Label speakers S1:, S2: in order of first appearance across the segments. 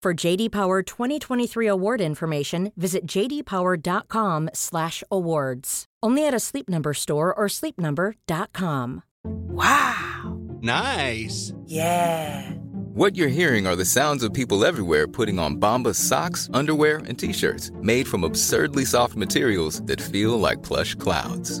S1: For JD Power 2023 award information, visit jdpower.com/awards. Only at a Sleep Number store or sleepnumber.com.
S2: Wow.
S3: Nice.
S2: Yeah.
S4: What you're hearing are the sounds of people everywhere putting on Bombas socks, underwear, and t-shirts made from absurdly soft materials that feel like plush clouds.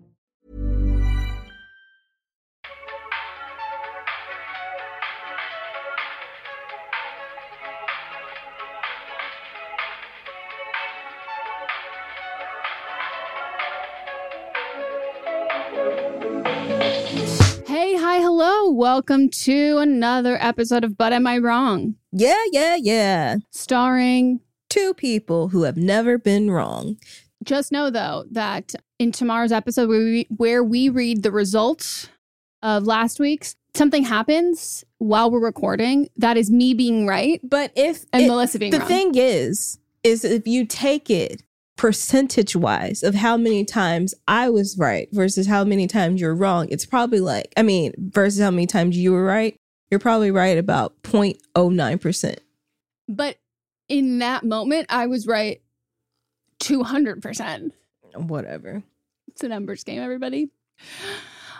S5: Hi, hello. Welcome to another episode of But Am I Wrong?
S6: Yeah, yeah, yeah.
S5: Starring
S6: two people who have never been wrong.
S5: Just know though that in tomorrow's episode where we, where we read the results of last week's, something happens while we're recording that is me being right.
S6: But if
S5: and
S6: it,
S5: Melissa being
S6: the
S5: wrong.
S6: thing is, is if you take it percentage wise of how many times I was right versus how many times you're wrong, it's probably like, I mean, versus how many times you were right, you're probably right about 0.09%.
S5: But in that moment, I was right 200%.
S6: Whatever.
S5: It's a numbers game, everybody.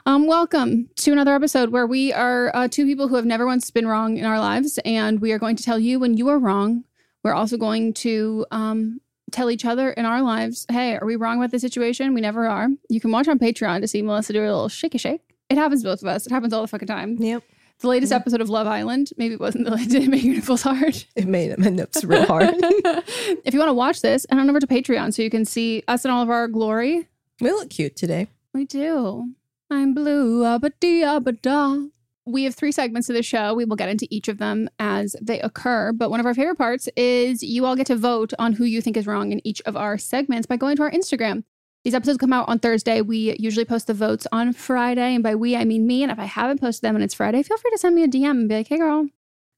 S5: Um, welcome to another episode where we are uh, two people who have never once been wrong in our lives, and we are going to tell you when you are wrong. We're also going to um, tell each other in our lives, hey, are we wrong about the situation? We never are. You can watch on Patreon to see Melissa do a little shake a shake. It happens to both of us. It happens all the fucking time.
S6: Yep.
S5: The latest episode of Love Island, maybe it wasn't the did it make your nipples hard?
S6: It made my nips real hard.
S5: if you want to watch this, head on over to Patreon so you can see us in all of our glory.
S6: we look cute today.
S5: We do. I'm blue, abba dee abba da. We have three segments of the show. We will get into each of them as they occur. But one of our favorite parts is you all get to vote on who you think is wrong in each of our segments by going to our Instagram. These episodes come out on Thursday. We usually post the votes on Friday. And by we, I mean me. And if I haven't posted them and it's Friday, feel free to send me a DM and be like, hey, girl,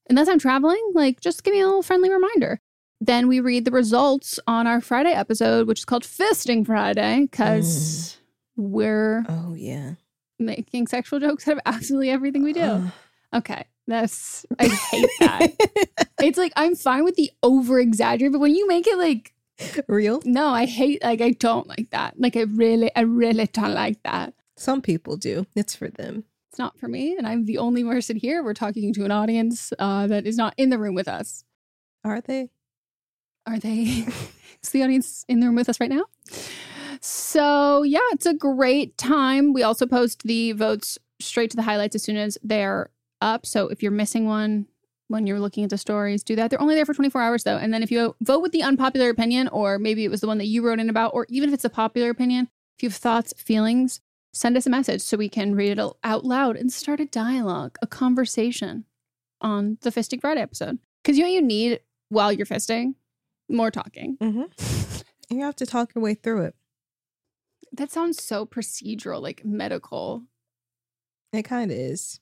S5: unless I'm traveling, like just give me a little friendly reminder. Then we read the results on our Friday episode, which is called Fisting Friday, because mm. we're
S6: Oh yeah.
S5: Making sexual jokes out of absolutely everything we do. Okay. That's I hate that. it's like I'm fine with the over exaggerate, but when you make it like
S6: Real?
S5: no, I hate like I don't like that. Like I really, I really don't like that.
S6: Some people do. It's for them.
S5: It's not for me, and I'm the only person here. We're talking to an audience uh, that is not in the room with us.
S6: Are they?
S5: Are they? is the audience in the room with us right now? So yeah, it's a great time. We also post the votes straight to the highlights as soon as they're up. So if you're missing one when you're looking at the stories, do that. They're only there for 24 hours though. And then if you vote with the unpopular opinion, or maybe it was the one that you wrote in about, or even if it's a popular opinion, if you have thoughts, feelings, send us a message so we can read it out loud and start a dialogue, a conversation on the Fisting Friday episode. Because you know you need while you're fisting? More talking.
S6: Mm-hmm. You have to talk your way through it.
S5: That sounds so procedural, like medical.
S6: It kind of is.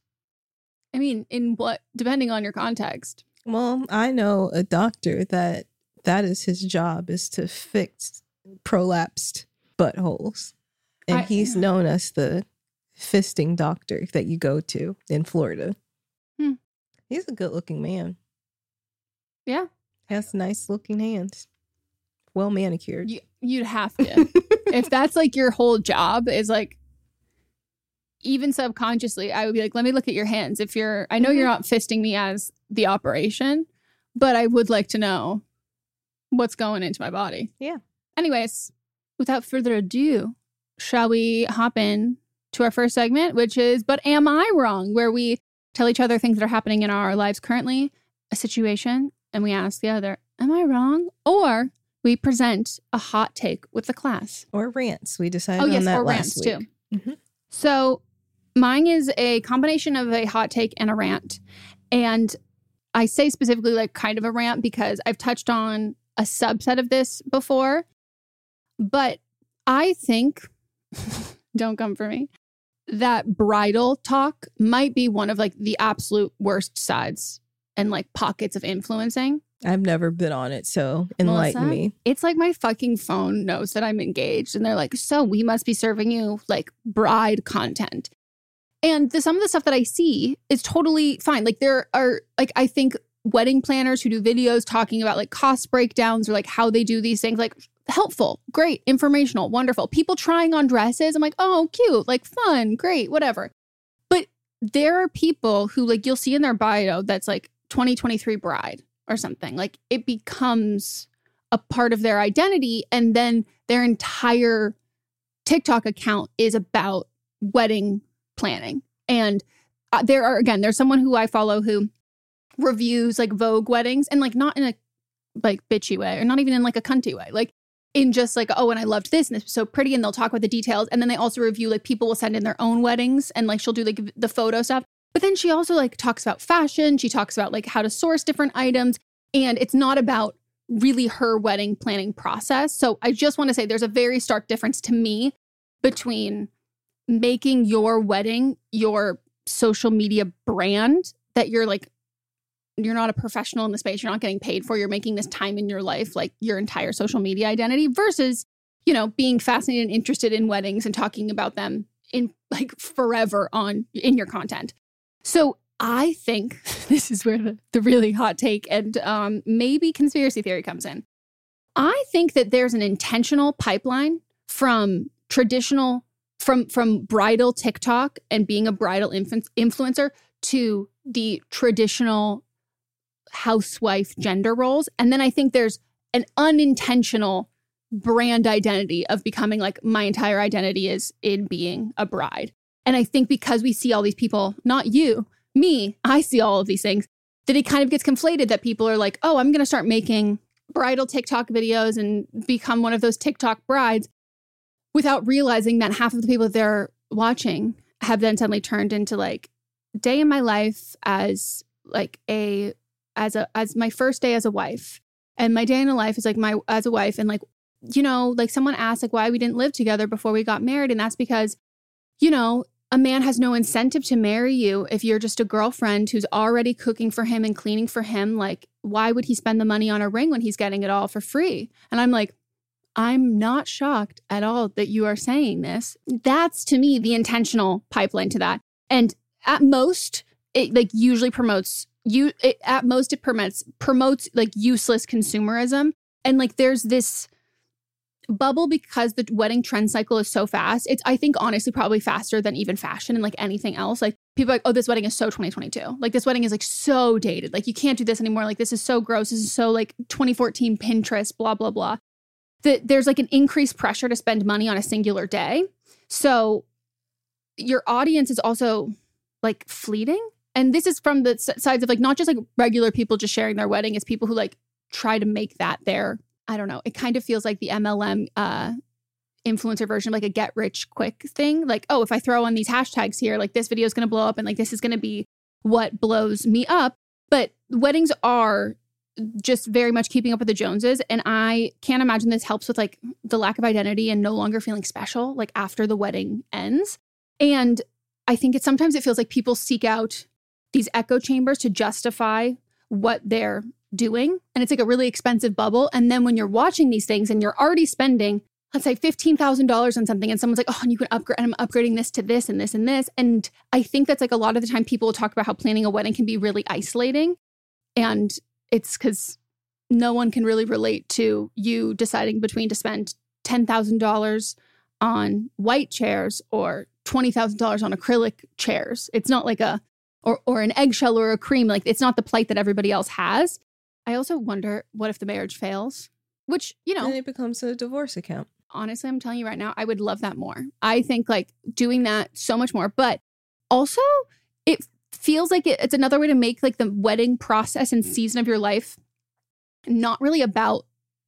S5: I mean, in what, depending on your context.
S6: Well, I know a doctor that that is his job is to fix prolapsed buttholes. And
S5: I-
S6: he's known as the fisting doctor that you go to in Florida.
S5: Hmm.
S6: He's a good looking man.
S5: Yeah.
S6: Has nice looking hands. Well manicured.
S5: You, you'd have to. if that's like your whole job, is like, even subconsciously, I would be like, let me look at your hands. If you're, I know you're mm-hmm. not fisting me as the operation, but I would like to know what's going into my body.
S6: Yeah.
S5: Anyways, without further ado, shall we hop in to our first segment, which is But Am I Wrong? where we tell each other things that are happening in our lives currently, a situation, and we ask the other, Am I wrong? Or we present a hot take with the class.
S6: Or rants. We decided
S5: Oh,
S6: on
S5: yes,
S6: that
S5: or
S6: last
S5: rants
S6: week.
S5: too.
S6: Mhm.
S5: So mine is a combination of a hot take and a rant. And I say specifically like kind of a rant because I've touched on a subset of this before. But I think, don't come for me, that BridalTok might be one of like the absolute worst sides and like pockets of influencing.
S6: I've never been on it, so enlighten
S5: Melissa,
S6: me.
S5: It's like my fucking phone knows that I'm engaged and they're like, so we must be serving you like bride content. And the, some of the stuff that I see is totally fine. Like there are like I think wedding planners who do videos talking about like cost breakdowns or like how they do these things, like helpful, great, informational, wonderful. People trying on dresses, I'm like, oh, cute, like fun, great, whatever. But there are people who like you'll see in their bio that's like 2023 bride or something. Like it becomes a part of their identity and then their entire TikTok account is about wedding planning. And uh, there are again, there's someone who I follow who reviews like Vogue weddings and like not in a like bitchy way or not even in like a cunty way. Like in just like, oh, and I loved this and this was so pretty. And they'll talk about the details. And then they also review like people will send in their own weddings and like she'll do like the photo stuff. But then she also like talks about fashion. She talks about like how to source different items. And it's not about really her wedding planning process. So I just want to say there's a very stark difference to me between making your wedding your social media brand that you're like you're not a professional in the space you're not getting paid for you're making this time in your life like your entire social media identity versus you know being fascinated and interested in weddings and talking about them in like forever on in your content so i think this is where the, the really hot take and um, maybe conspiracy theory comes in i think that there's an intentional pipeline from traditional from from bridal tiktok and being a bridal influ- influencer to the traditional housewife gender roles. And then I think there's an unintentional brand identity of becoming like my entire identity is in being a bride. And I think because we see all these people, not you, me, I see all of these things, that it kind of gets conflated that people are like, oh, I'm going to start making bridal TikTok videos and become one of those TikTok brides without realizing that half of the people that they're watching have then suddenly turned into like day in my life as like a as a as my first day as a wife. And my day in a life is like my as a wife. And like you know like someone asked like why we didn't live together before we got married. And that's because you know a man has no incentive to marry you if you're just a girlfriend who's already cooking for him and cleaning for him like why would he spend the money on a ring when he's getting it all for free and i'm like I'm not shocked at all that you are saying this. That's to me the intentional pipeline to that. And at most, it like usually promotes you it, at most it promotes promotes like useless consumerism. And like there's this bubble because the wedding trend cycle is so fast. It's I think honestly probably faster than even fashion and like anything else. Like people like, oh, this wedding is so 2022. Like this wedding is like so dated. Like you can't do this anymore. Like this is so gross. This is so like 2014 Pinterest, blah, blah, blah that there's like an increased pressure to spend money on a singular day. So your audience is also like fleeting. And this is from the sides of like not just like regular people just sharing their wedding, it's people who like try to make that their, I don't know, it kind of feels like the MLM uh influencer version like a get rich quick thing. Like, oh, if I throw on these hashtags here, like this video is going to blow up and like this is going to be what blows me up. But weddings are just very much keeping up with the Joneses. And I can't imagine this helps with like the lack of identity and no longer feeling special, like after the wedding ends. And I think it sometimes it feels like people seek out these echo chambers to justify what they're doing. And it's like a really expensive bubble. And then when you're watching these things and you're already spending, let's say $15,000 on something, and someone's like, oh, and you can upgrade, and I'm upgrading this to this and this and this. And I think that's like a lot of the time people will talk about how planning a wedding can be really isolating. And it's because no one can really relate to you deciding between to spend $10,000 on white chairs or $20,000 on acrylic chairs. It's not like a, or, or an eggshell or a cream. Like it's not the plight that everybody else has. I also wonder what if the marriage fails, which, you know.
S6: And it becomes a divorce account.
S5: Honestly, I'm telling you right now, I would love that more. I think like doing that so much more. But also, it feels like it, it's another way to make like the wedding process and mm. season of your life not really about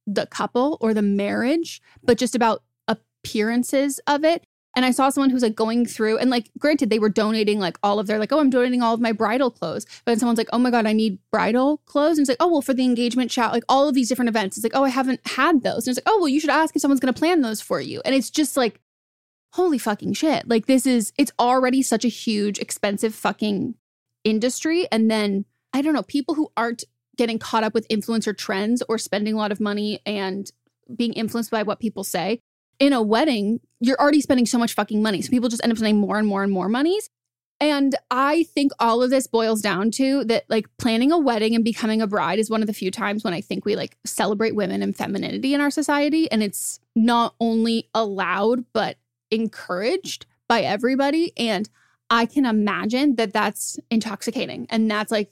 S5: the couple or the marriage, but just about appearances of it. And I saw someone who's like going through and like granted they were donating like all of their like oh I'm donating all of my bridal clothes. But then someone's like oh my god I need bridal clothes and it's like oh well for the engagement shout like all of these different events it's like oh I haven't had those. And it's like oh well you should ask if someone's to plan those for you. And it's just like holy fucking shit. Like this is it's already such a huge expensive fucking industry. And then I don't know, people who aren't getting caught up with influencer trends or spending a lot of money and being influenced by what people say. In a wedding, you're already spending so much fucking money. So people just end up spending more and more and more monies. And I think all of this boils down to that like planning a wedding and becoming a bride is one of the few times when I think we like celebrate women and femininity in our society. And it's not only allowed, but encouraged by everybody. And I can imagine that that's intoxicating. And that's like,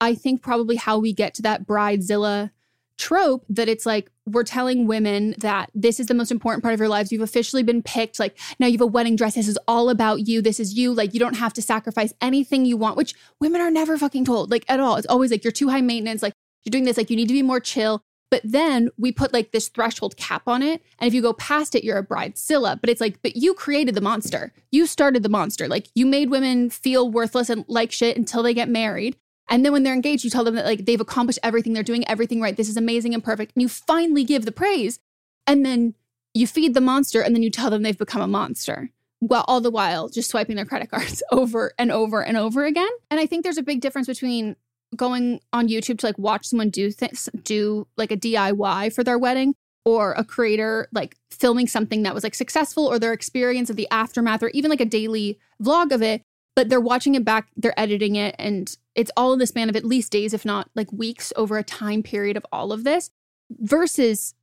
S5: I think probably how we get to that bridezilla trope that it's like we're telling women that this is the most important part of your lives. You've officially been picked. Like now you have a wedding dress. This is all about you. This is you. Like you don't have to sacrifice anything you want, which women are never fucking told, like at all. It's always like you're too high maintenance. Like you're doing this. Like you need to be more chill. But then we put like this threshold cap on it. And if you go past it, you're a bridezilla. But it's like, but you created the monster. You started the monster. Like you made women feel worthless and like shit until they get married. And then when they're engaged, you tell them that like they've accomplished everything, they're doing everything right. This is amazing and perfect. And you finally give the praise. And then you feed the monster and then you tell them they've become a monster. While all the while just swiping their credit cards over and over and over again. And I think there's a big difference between going on YouTube to like watch someone do things, do like a DIY for their wedding or a creator like filming something that was like successful or their experience of the aftermath or even like a daily vlog of it but they're watching it back they're editing it and it's all in the span of at least days if not like weeks over a time period of all of this versus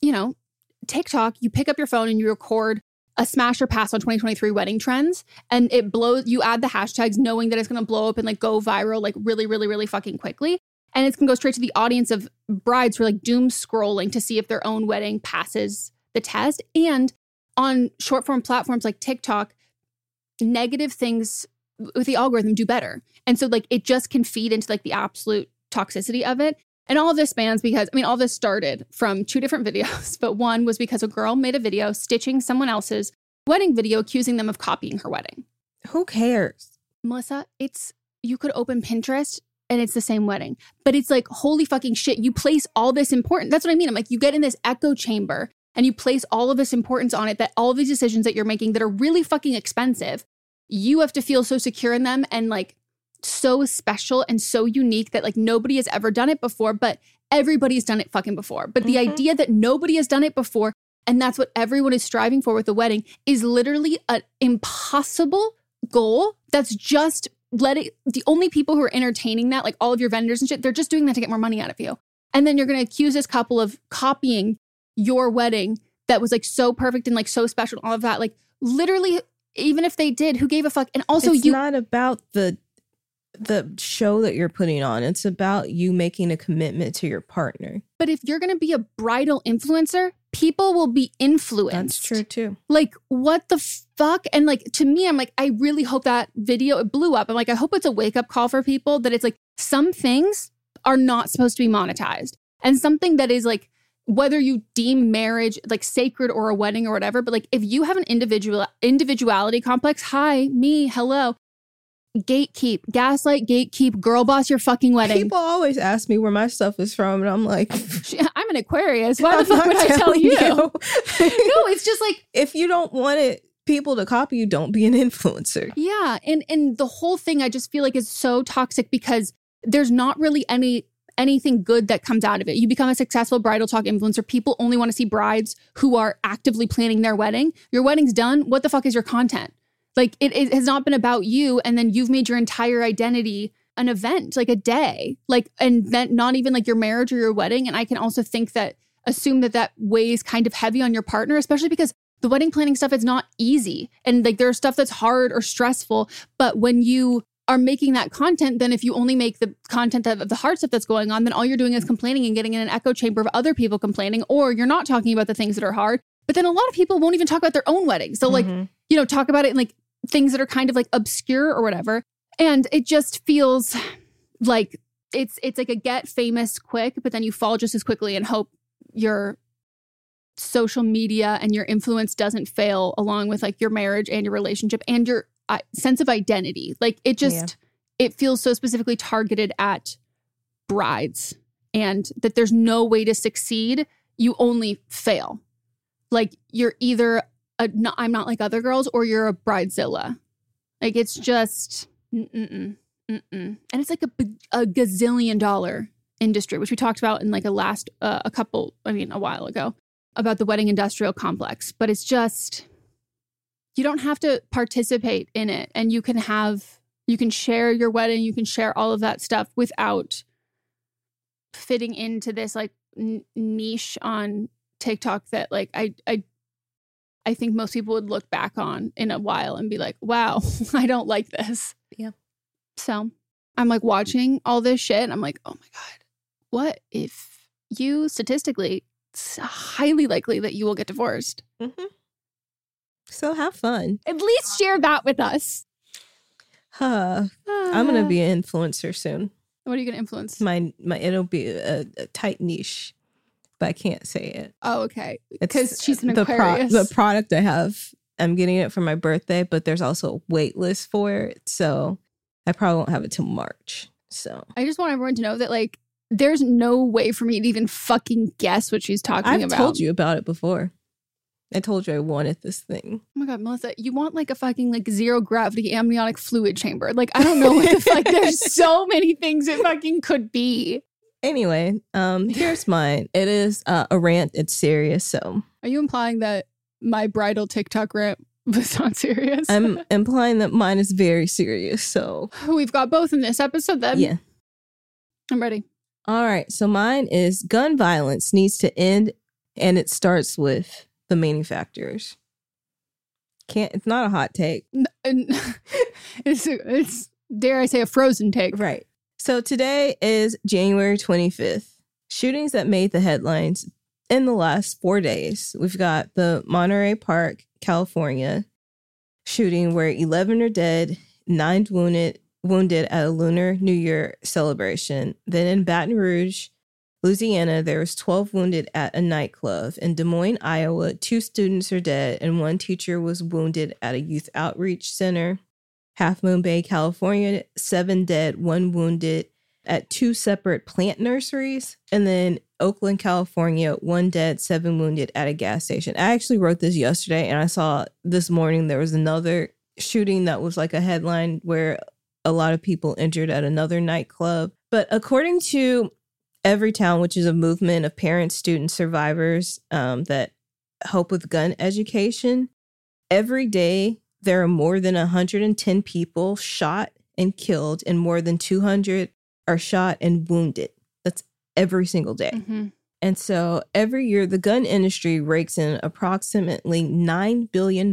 S5: you know TikTok you pick up your phone and you record a smash or pass on 2023 wedding trends and it blows you add the hashtags knowing that it's going to blow up and like go viral like really really really fucking quickly. And it's going to go straight to the audience of brides who are like doom scrolling to see if their own wedding passes the test. And on short form platforms like TikTok negative things with the algorithm do better and so like it just can feed into like the absolute toxicity of it and all of this spans because, I mean, all this started from two different videos, but one was because a girl made a video stitching someone else's wedding video, accusing them of copying her wedding.
S6: Who cares?
S5: Melissa, it's you could open Pinterest and it's the same wedding. But it's like, holy fucking shit, you place all this important. That's what I mean. I'm like, you get in this echo chamber and you place all of this importance on it that all of these decisions that you're making that are really fucking expensive, you have to feel so secure in them and like so special and so unique that like nobody has ever done it before, but everybody's done it fucking before. But the
S6: Mhm.
S5: idea that nobody has done it before and that's what everyone is striving for with the wedding is literally an impossible goal that's just letting the only people who are entertaining that like all of your vendors and shit they're just doing that to get more money out of you and then you're going to accuse this couple of copying your wedding that was like so perfect and like so special and all of that like literally even if they did who gave a fuck and also
S6: it's
S5: you
S6: not about the the show that you're putting on. It's about you making a commitment to your partner.
S5: but if you're going to be a bridal influencer people will be influenced
S6: That's true too.
S5: like what the fuck and like to me i'm like i really hope that video it blew up i'm like i hope it's a wake up call for people that it's like some things are not supposed to be monetized and something that is like whether you deem marriage like sacred or a wedding or whatever but like if you have an individual individuality complex hi me hello gatekeep gaslight gatekeep girl boss your fucking wedding
S6: People always ask me where my stuff is from, and I'm like,
S5: i'm an aquarius why the
S6: I'm
S5: fuck would i tell you
S6: you.
S5: no it's just like
S6: if you don't want it, people to copy you, don't be an influencer.
S5: Yeah, and and the whole thing I just feel like is so toxic because there's not really any anything good that comes out of it. You become a successful BridalTok influencer. People only want to see brides who are actively planning their wedding. Your wedding's done. What the fuck is your content? Like it, it has not been about you, and then you've made your entire identity an event, like a day, like and then not even like your marriage or your wedding. And I can also think that assume that that weighs kind of heavy on your partner, especially because the wedding planning stuff is not easy and like there's stuff that's hard or stressful but when you are making that content then if you only make the content of the hard stuff that's going on then all you're doing is complaining and getting in an echo chamber of other people complaining or you're not talking about the things that are hard. But then a lot of people won't even talk about their own weddings they'll like
S6: Mhm.
S5: you know talk about it in like things that are kind of like obscure or whatever. And it just feels like it's it's like a get famous quick but then you fall just as quickly and hope your social media and your influence doesn't fail along with like your marriage and your relationship and your sense of identity. Like it just it feels so specifically targeted at brides and that there's no way to succeed. You only fail. Like you're either a, not, i'm not like other girls or you're a bridezilla. Like it's just mm-mm, mm-mm. and it's like a, a gazillion dollar industry which we talked about in like a last uh, a couple i mean a while ago about the wedding industrial complex. But it's just you don't have to participate in it and you can have you can share your wedding you can share all of that stuff without fitting into this like n- niche on tiktok that like i i i think most people would look back on in a while and be like wow i don't like this
S6: Yeah.
S5: so i'm like watching all this shit and i'm like oh my god what if you statistically it's highly likely that you will get divorced
S6: Mm-hmm. So have fun.
S5: at least share that with us
S6: Huh. I'm gonna be an influencer soon.
S5: what are you gonna influence
S6: My my it'll be a, a tight niche, but I can't say it.
S5: oh okay because she's an
S6: the pro-
S5: aquarius
S6: the product I have. I'm getting it for my birthday, but there's also a wait list for it, so I probably won't have it till March. So
S5: I just want everyone to know that like there's no way for me to even fucking guess what she's talking about.
S6: I've told you about it before. I told you I wanted this thing.
S5: Oh my god, Melissa, you want like a fucking like zero gravity amniotic fluid chamber. Like I don't know what the fuck. There's so many things it fucking could be.
S6: Anyway, um, here's mine. It is uh, a rant. It's serious, so
S5: Are you implying that my bridal TikTok rant was not serious?
S6: I'm implying that mine is very serious. So
S5: We've got both in this episode then.
S6: yeah.
S5: I'm ready.
S6: All right. So mine is gun violence needs to end, and it starts with the manufacturers. Can't. It's not a hot take.
S5: It's it's dare I say a frozen take.
S6: Right. So today is January 25th. Shootings that made the headlines in the last four days. We've got the Monterey Park, California shooting where 11 are dead, nine wounded, wounded at a Lunar New Year celebration. Then in Baton Rouge, Louisiana, there was 12 wounded at a nightclub. In Des Moines, Iowa, two students are dead and one teacher was wounded at a youth outreach center. Half Moon Bay, California, seven dead, one wounded at two separate plant nurseries. And then Oakland, California, one dead, seven wounded at a gas station. I actually wrote this yesterday and I saw this morning there was another shooting that was like a headline where a lot of people injured at another nightclub. But according to Everytown, which is a movement of parents, students, survivors um, that help with gun education, every day there are more than 110 people shot and killed, and more than 200 are shot and wounded. That's every single day.
S5: Mm-hmm.
S6: And so every year, the gun industry rakes in approximately $9 billion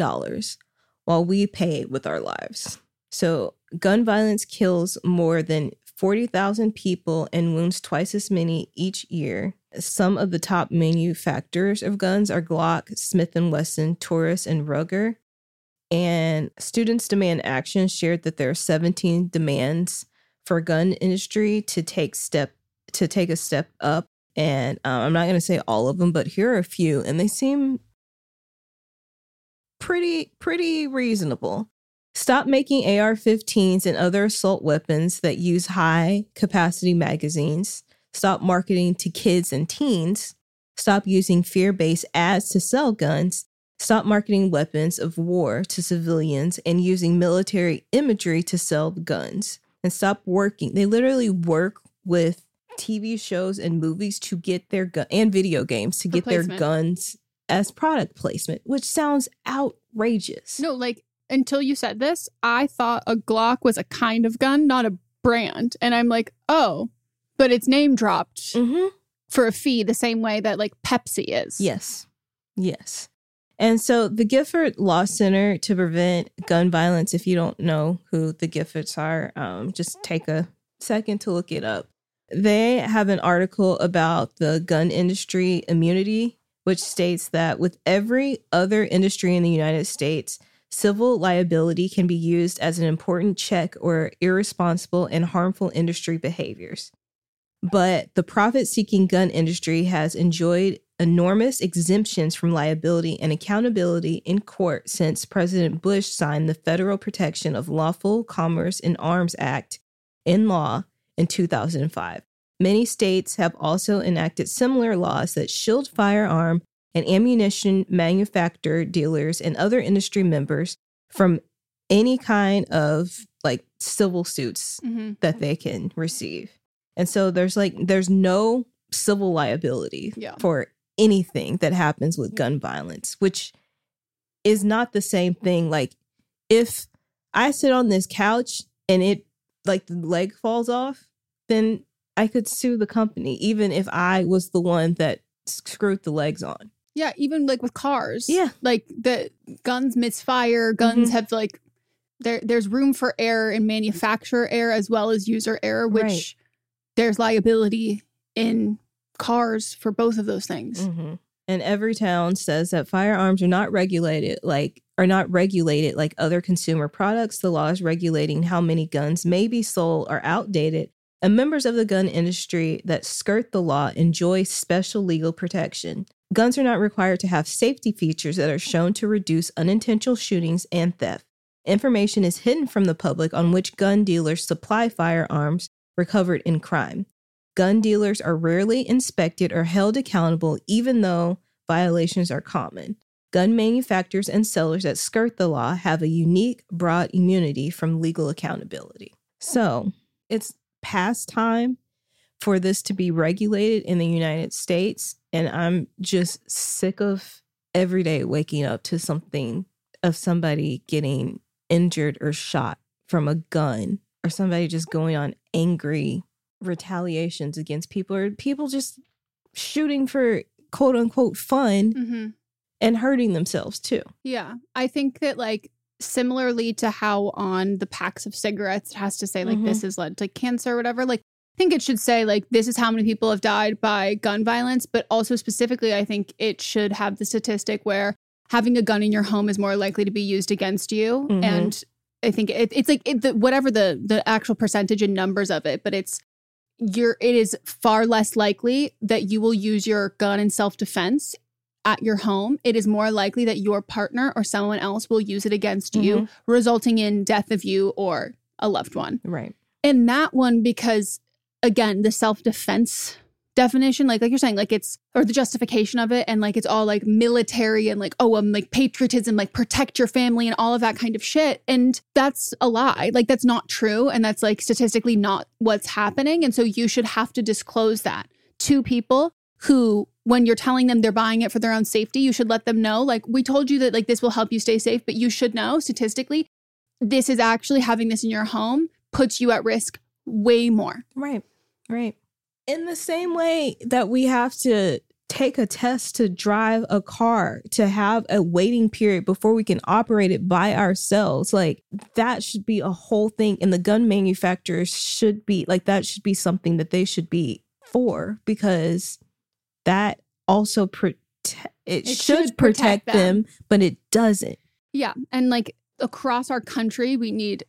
S6: while we pay with our lives. So gun violence kills more than 40,000 people and wounds twice as many each year. Some of the top manufacturers of guns are Glock, Smith & Wesson, Taurus, and Ruger. And Students Demand Action shared that there are 17 demands for gun industry to take step to take a step up and um, I'm not going to say all of them, but here are a few, and they seem pretty pretty reasonable. Stop making AR-15s and other assault weapons that use high capacity magazines. Stop marketing to kids and teens. Stop using fear-based ads to sell guns. Stop marketing weapons of war to civilians and using military imagery to sell guns. And stop working. They literally work with TV shows and movies to get their gun and video games to get their guns as product placement, which sounds outrageous.
S5: No, like until you said this, I thought a Glock was a kind of gun, not a brand. And I'm like, oh, but it's name dropped
S6: Mm-hmm.
S5: for a fee the same way that like Pepsi is.
S6: Yes. Yes. And so the Giffords Law Center to prevent gun violence, if you don't know who the Giffords are, um, just take a second to look it up. They have an article about the gun industry immunity, which states that with every other industry in the United States, civil liability can be used as an important check or irresponsible and harmful industry behaviors. But the profit seeking gun industry has enjoyed enormous exemptions from liability and accountability in court since President Bush signed the Federal Protection of Lawful Commerce in Arms Act in law in 2005. Many states have also enacted similar laws that shield firearm and ammunition manufacturer dealers and other industry members from any kind of like civil suits
S5: Mm-hmm.
S6: that they can receive. And so there's like there's no civil liability
S5: Yeah.
S6: for anything that happens with gun violence, which is not the same thing like if I sit on this couch and it like the leg falls off, then I could sue the company even if I was the one that screwed the legs on.
S5: Yeah, even like with cars.
S6: Yeah.
S5: Like the guns misfire, guns
S6: Mhm.
S5: have like there there's room for error in manufacturer error as well as user error, which
S6: Right.
S5: there's liability in cars for both of those things.
S6: Mhm. And Everytown says that firearms are not regulated like are not regulated like other consumer products. The laws regulating how many guns may be sold are outdated, and members of the gun industry that skirt the law enjoy special legal protection. Guns are not required to have safety features that are shown to reduce unintentional shootings and theft. Information is hidden from the public on which gun dealers supply firearms recovered in crime. Gun dealers are rarely inspected or held accountable, even though violations are common. Gun manufacturers and sellers that skirt the law have a unique, broad immunity from legal accountability. So it's past time for this to be regulated in the United States. And I'm just sick of every day waking up to something of somebody getting injured or shot from a gun or somebody just going on angry retaliations against people or people just shooting for quote unquote fun
S5: Mm-hmm.
S6: and hurting themselves too.
S5: Yeah. I think that like similarly to how on the packs of cigarettes it has to say like
S6: Mhm.
S5: this has led to cancer or whatever, like think it should say like this is how many people have died by gun violence, but also specifically I think it should have the statistic where having a gun in your home is more likely to be used against you
S6: Mhm.
S5: and I think it, it's like it, the, whatever the the actual percentage and numbers of it, but it's you're it is far less likely that you will use your gun in self defense at your home, it is more likely that your partner or someone else will use it against you,
S6: Mhm.
S5: resulting in death of you or a loved one.
S6: Right.
S5: And that one, because again, the self defense definition, like like you're saying, like it's or the justification of it, and like it's all like military and like oh, um, like patriotism, like protect your family and all of that kind of shit. And that's a lie. Like that's not true, and that's like statistically not what's happening. And so you should have to disclose that to people who when you're telling them they're buying it for their own safety you should let them know like we told you that like this will help you stay safe but you should know statistically this is actually having this in your home puts you at risk way more
S6: Right. Right. In the same way that we have to take a test to drive a car, to have a waiting period before we can operate it by ourselves, like that should be a whole thing. And the gun manufacturers should be like, that should be something that they should be for because that also protect it,
S5: It
S6: should,
S5: should
S6: protect,
S5: protect
S6: them.
S5: them.
S6: but it doesn't.
S5: yeah and like across our country we need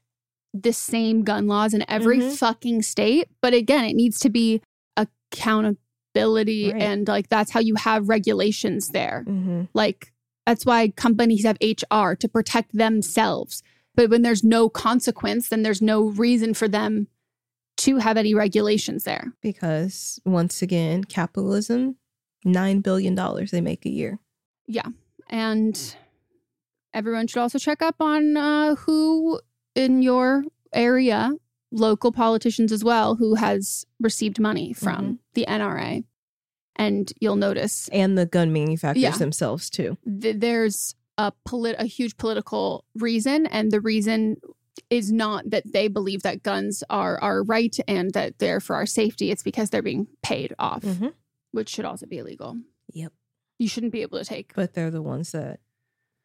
S5: the same gun laws in every
S6: Mhm.
S5: fucking state but again it needs to be accountability
S6: Right.
S5: and like that's how you have regulations there
S6: Mm-hmm.
S5: Like that's why companies have HR to protect themselves. But when there's no consequence, then there's no reason for them to have any regulations there.
S6: Because once again, capitalism, $9 billion they make a year.
S5: Yeah. And everyone should also check up on uh, who in your area, local politicians as well, who has received money from the NRA. And you'll notice
S6: and the gun manufacturers
S5: Yeah.
S6: themselves too.
S5: th- there's a polit- a huge political reason and the reason is not that they believe that guns are are right and that they're for our safety it's because they're being paid off
S6: Mhm.
S5: which should also be illegal
S6: Yep.
S5: you shouldn't be able to take
S6: But they're the ones that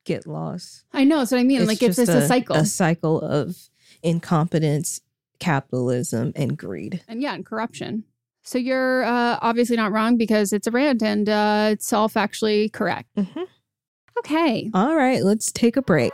S6: get lost.
S5: i know that's what i mean like it's just a, cycle
S6: A cycle of incompetence, capitalism, and greed.
S5: and yeah and corruption so you're uh, obviously not wrong because it's a rant and uh, it's all factually correct
S6: Mhm.
S5: okay
S6: All right, let's take a break.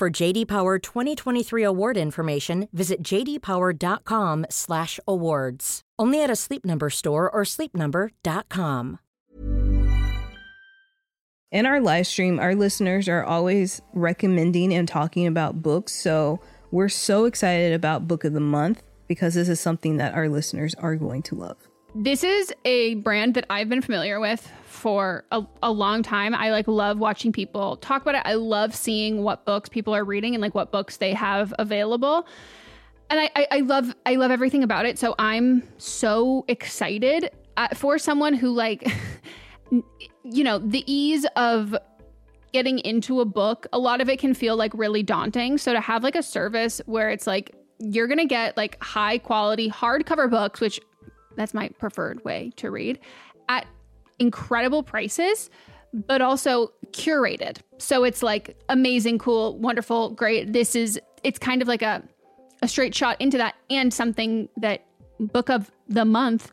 S1: For JD Power 2023 award information, visit jdpower.com/awards. Only at a Sleep Number store or sleepnumber.com.
S6: In our live stream, our listeners are always recommending and talking about books. So we're so excited about Book of the Month because this is something that our listeners are going to love.
S5: This is a brand that I've been familiar with for a, a, long time. I like love watching people talk about it. I love seeing what books people are reading and like what books they have available. And I, I, I love I love everything about it. So I'm so excited uh, for someone who like you know, the ease of getting into a book, a lot of it can feel like really daunting. So to have like a service where it's like you're to get like high quality hardcover books, which that's my preferred way to read, at incredible prices, but also curated. So it's like amazing, cool, wonderful, great. This is it's kind of like a a straight shot into that and something that book of the month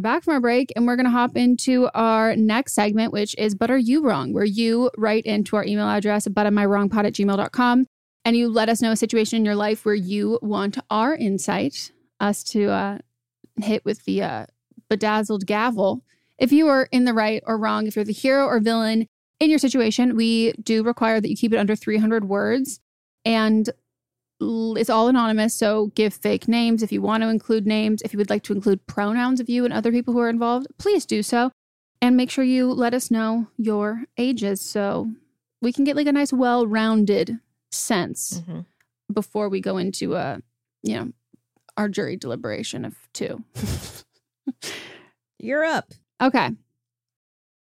S5: Back from our break and we're going to hop into our next segment, which is But Are You Wrong? Where you write into our email address, but am I wrongpod at gmail.com, and you let us know a situation in your life where you want our insight, us to uh, hit with the uh, bedazzled gavel. If you are in the right or wrong, if you're the hero or villain in your situation, we do require that you keep it under 300 words. And it's all anonymous, so give fake names if you want to include names. If you would like to include pronouns of you and other people who are involved, please do so. And make sure you let us know your ages so we can get like a nice, well rounded sense mm-hmm. before we go into a, you know, our jury deliberation of two.
S6: You're up.
S5: Okay.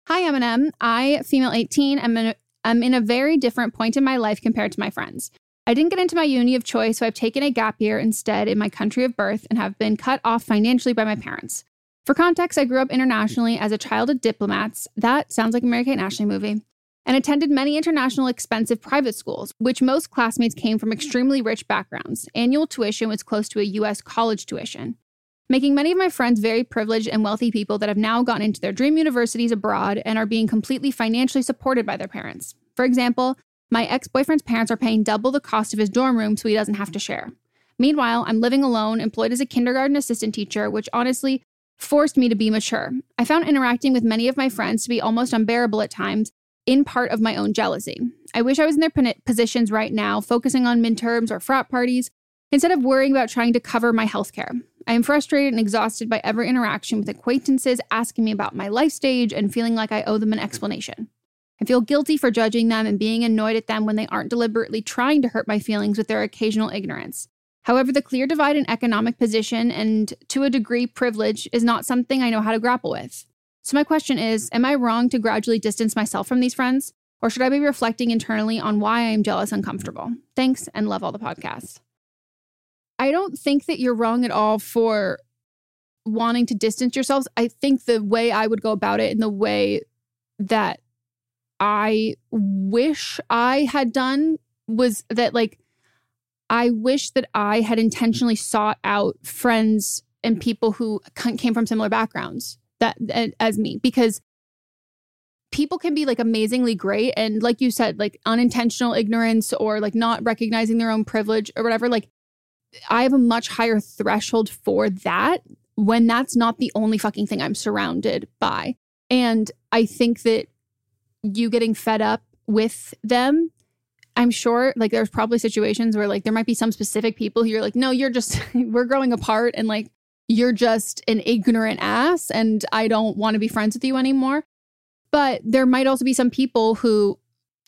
S5: Hi, Eminem. I, female 18, am in, a, I'm in a very different point in my life compared to my friends. I didn't get into my uni of choice, so I've taken a gap year instead in my country of birth and have been cut off financially by my parents. For context, I grew up internationally as a child of diplomats. That sounds like a Mary Kate Ashley movie. And attended many international expensive private schools, which most classmates came from extremely rich backgrounds. Annual tuition was close to a US college tuition, making many of my friends very privileged and wealthy people that have now gotten into their dream universities abroad and are being completely financially supported by their parents. For example, my ex boyfriend's parents are paying double the cost of his dorm room so he doesn't have to share. Meanwhile, I'm living alone, employed as a kindergarten assistant teacher, which honestly forced me to be mature. I found interacting with many of my friends to be almost unbearable at times, in part of my own jealousy. I wish I was in their positions right now, focusing on midterms or frat parties, instead of worrying about trying to cover my healthcare. I am frustrated and exhausted by every interaction with acquaintances asking me about my life stage and feeling like I owe them an explanation. I feel guilty for judging them and being annoyed at them when they aren't deliberately trying to hurt my feelings with their occasional ignorance. However, the clear divide in economic position and to a degree privilege is not something I know how to grapple with. So, my question is Am I wrong to gradually distance myself from these friends? Or should I be reflecting internally on why I am jealous and uncomfortable? Thanks and love all the podcasts. I don't think that you're wrong at all for wanting to distance yourselves. I think the way I would go about it and the way that I wish I had done was that, like, I wish that I had intentionally sought out friends and people who came from similar backgrounds that as me because people can be like amazingly great and like you said like unintentional ignorance or like not recognizing their own privilege or whatever like I have a much higher threshold for that when that's not the only fucking thing I'm surrounded by. And I think that you getting fed up with them i'm sure like there's probably situations where like there might be some specific people who you're like no you're just we're growing apart and like you're just an ignorant ass and i don't want to be friends with you anymore. But there might also be some people who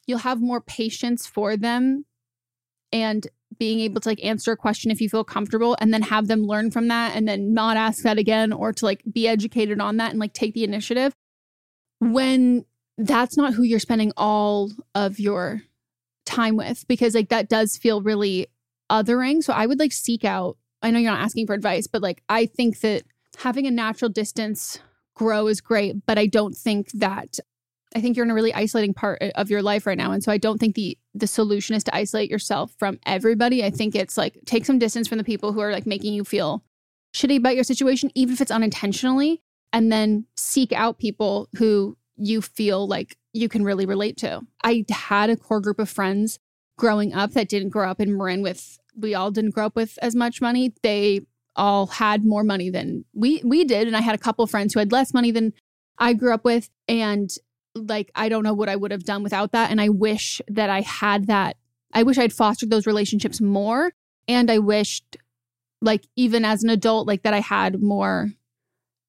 S5: you'll have more patience for them and being able to like answer a question if you feel comfortable and then have them learn from that and then not ask that again or to like be educated on that and like take the initiative. When that's not who you're spending all of your time with because like that does feel really othering. So I would like seek out, I know you're not asking for advice, but like I think that having a natural distance grow is great, but I don't think that I think you're in a really isolating part of your life right now. And so I don't think the the solution is to isolate yourself from everybody. I think it's like take some distance from the people who are like making you feel shitty about your situation, even if it's unintentionally, and then seek out people who you feel like you can really relate to. I had a core group of friends growing up that didn't grow up in Marin with we all didn't grow up with as much money. They all had more money than we we did and I had a couple friends who had less money than I grew up with and like I don't know what I would have done without that and I wish that I had that I wish I'd fostered those relationships more and I wished like even as an adult like that I had more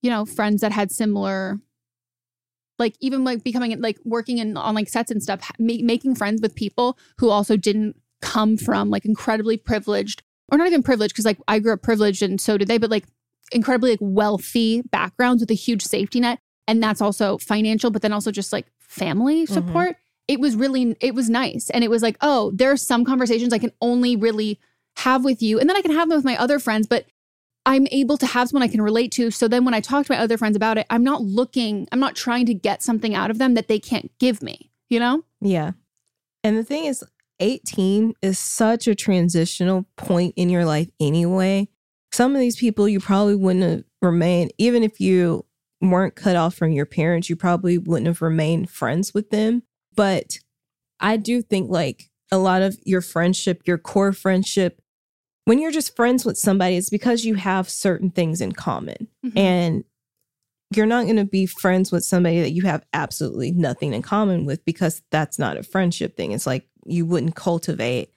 S5: you know friends that had similar like even like becoming like working in on like sets and stuff ma- making friends with people who also didn't come from like incredibly privileged or not even privileged because like i grew up privileged and so did they but like incredibly like wealthy backgrounds with a huge safety net and that's also financial but then also just like family mm-hmm. support mm-hmm. it was really it was nice and it was like oh there are some conversations i can only really have with you and then i can have them with my other friends but I'm able to have someone I can relate to. So then when I talk to my other friends about it, I'm not looking, I'm not trying to get something out of them that they can't give me, you know?
S6: Yeah. And the thing is, 18 is such a transitional point in your life anyway. Some of these people you probably wouldn't have remained, even if you weren't cut off from your parents, you probably wouldn't have remained friends with them. But I do think like a lot of your friendship, your core friendship, when you're just friends with somebody, it's because you have certain things in common. Mm-hmm. And you're not going to be friends with somebody that you have absolutely nothing in common with because that's not a friendship thing. It's like you wouldn't cultivate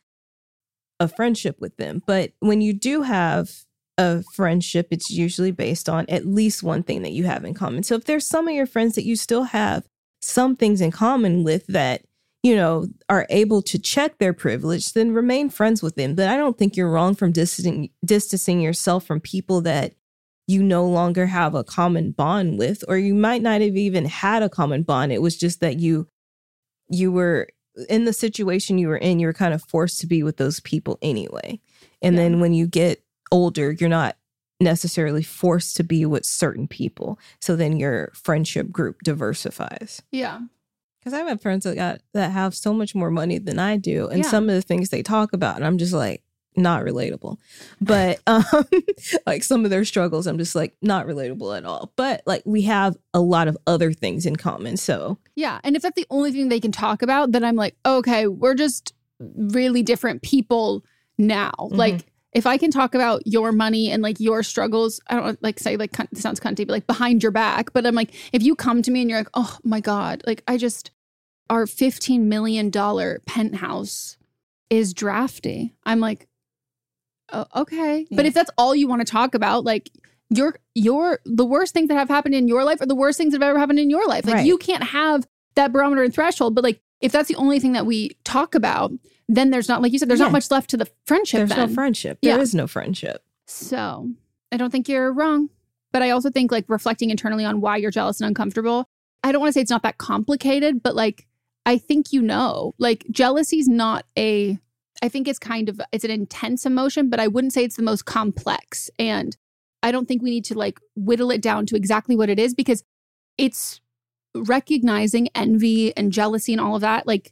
S6: a friendship with them. But when you do have a friendship, it's usually based on at least one thing that you have in common. So if there's some of your friends that you still have some things in common with that you know, are able to check their privilege, then remain friends with them. But I don't think you're wrong from distancing, distancing yourself from people that you no longer have a common bond with, or you might not have even had a common bond. It was just that you you were in the situation you were in, you were kind of forced to be with those people anyway. And
S5: Yeah.
S6: then when you get older, you're not necessarily forced to be with certain people. So then your friendship group diversifies.
S5: Yeah.
S6: Because I've friends that got that have so much more money than I do, and
S5: Yeah.
S6: some of the things they talk about, and I'm just like not relatable. But um, like some of their struggles, I'm just like not relatable at all. But like we have a lot of other things in common, so
S5: Yeah. And if that's the only thing they can talk about, then I'm like, okay, we're just really different people now. Like, if I can talk about your money and like your struggles, I don't like say like cunt, sounds cunty, but like behind your back. But I'm like, if you come to me and you're like, oh my God, like I just, our $15 million penthouse is drafty. I'm like, oh, okay. But if that's all you want to talk about, like, your your the worst things that have happened in your life are the worst things that have ever happened in your life. Like
S6: Right.
S5: you can't have that barometer and threshold. But like if that's the only thing that we talk about, then there's not like you said, there's
S6: Yeah.
S5: not much left to the friendship.
S6: there's no
S5: then.
S6: friendship. There is
S5: Yeah.
S6: no friendship.
S5: So I don't think you're wrong. But I also think like reflecting internally on why you're jealous and uncomfortable. I don't want to say it's not that complicated, but like I think you know. Like jealousy's not a I think it's kind of it's an intense emotion, but I wouldn't say it's the most complex. And I don't think we need to like whittle it down to exactly what it is because it's recognizing envy and jealousy and all of that. Like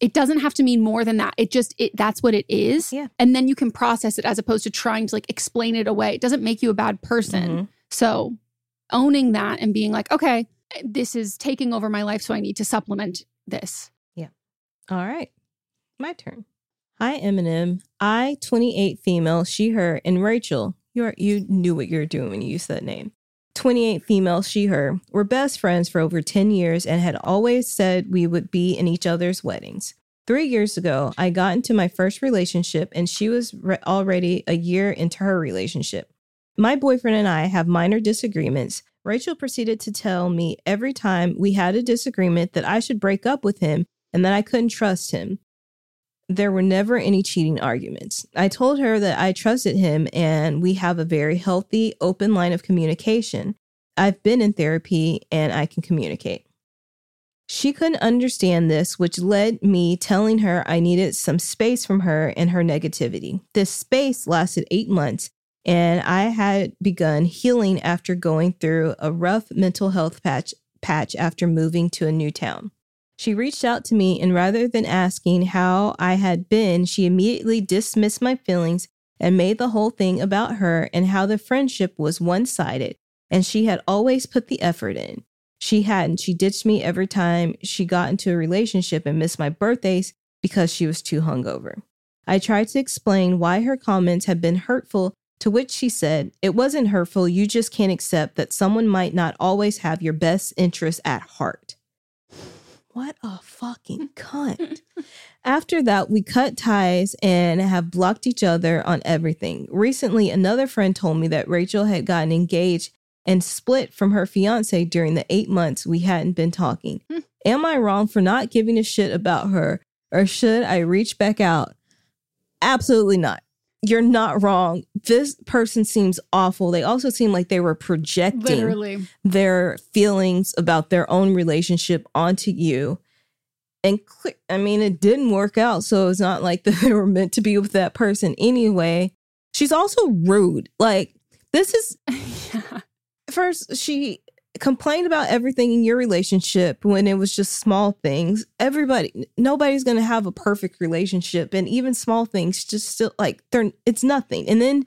S5: it doesn't have to mean more than that. It just it that's what it is.
S6: Yeah.
S5: And then you can process it as opposed to trying to like explain it away. It doesn't make you a bad person.
S6: Mhm.
S5: So owning that and being like, okay, this is taking over my life, so I need to supplement this. Yeah.
S6: All right. My turn. Hi, Eminem. I, 28 female, she, her, and Rachel. You are, you knew what you were doing when you used that name. 28 female, she, her, were best friends for over 10 years and had always said we would be in each other's weddings. Three years ago, I got into my first relationship and she was re- already a year into her relationship. My boyfriend and I have minor disagreements. Rachel proceeded to tell me every time we had a disagreement that I should break up with him and that I couldn't trust him. There were never any cheating arguments. I told her that I trusted him and we have a very healthy, open line of communication. I've been in therapy and I can communicate. She couldn't understand this, which led me telling her I needed some space from her and her negativity. This space lasted eight months, and I had begun healing after going through a rough mental health patch, patch after moving to a new town. She reached out to me, and rather than asking how I had been, she immediately dismissed my feelings and made the whole thing about her and how the friendship was one sided, and she had always put the effort in. She hadn't. She ditched me every time she got into a relationship and missed my birthdays because she was too hungover. I tried to explain why her comments had been hurtful, to which she said, It wasn't hurtful. You just can't accept that someone might not always have your best interests at heart. What a fucking cunt. After that, we cut ties and have blocked each other on everything. Recently, another friend told me that Rachel had gotten engaged and split from her fiance during the eight months we hadn't been talking. Hmm. Am I wrong for not giving a shit about her, or should I reach back out? Absolutely not. You're not wrong. This person seems awful. They also seem like they were projecting
S5: Literally.
S6: their feelings about their own relationship onto you. And cle- I mean, it didn't work out. So it's not like they were meant to be with that person anyway. She's also rude. Like, this is
S5: yeah.
S6: first, she complained about everything in your relationship when it was just small things. Everybody, nobody's going to have a perfect relationship. And even small things just still like they're, it's nothing. And then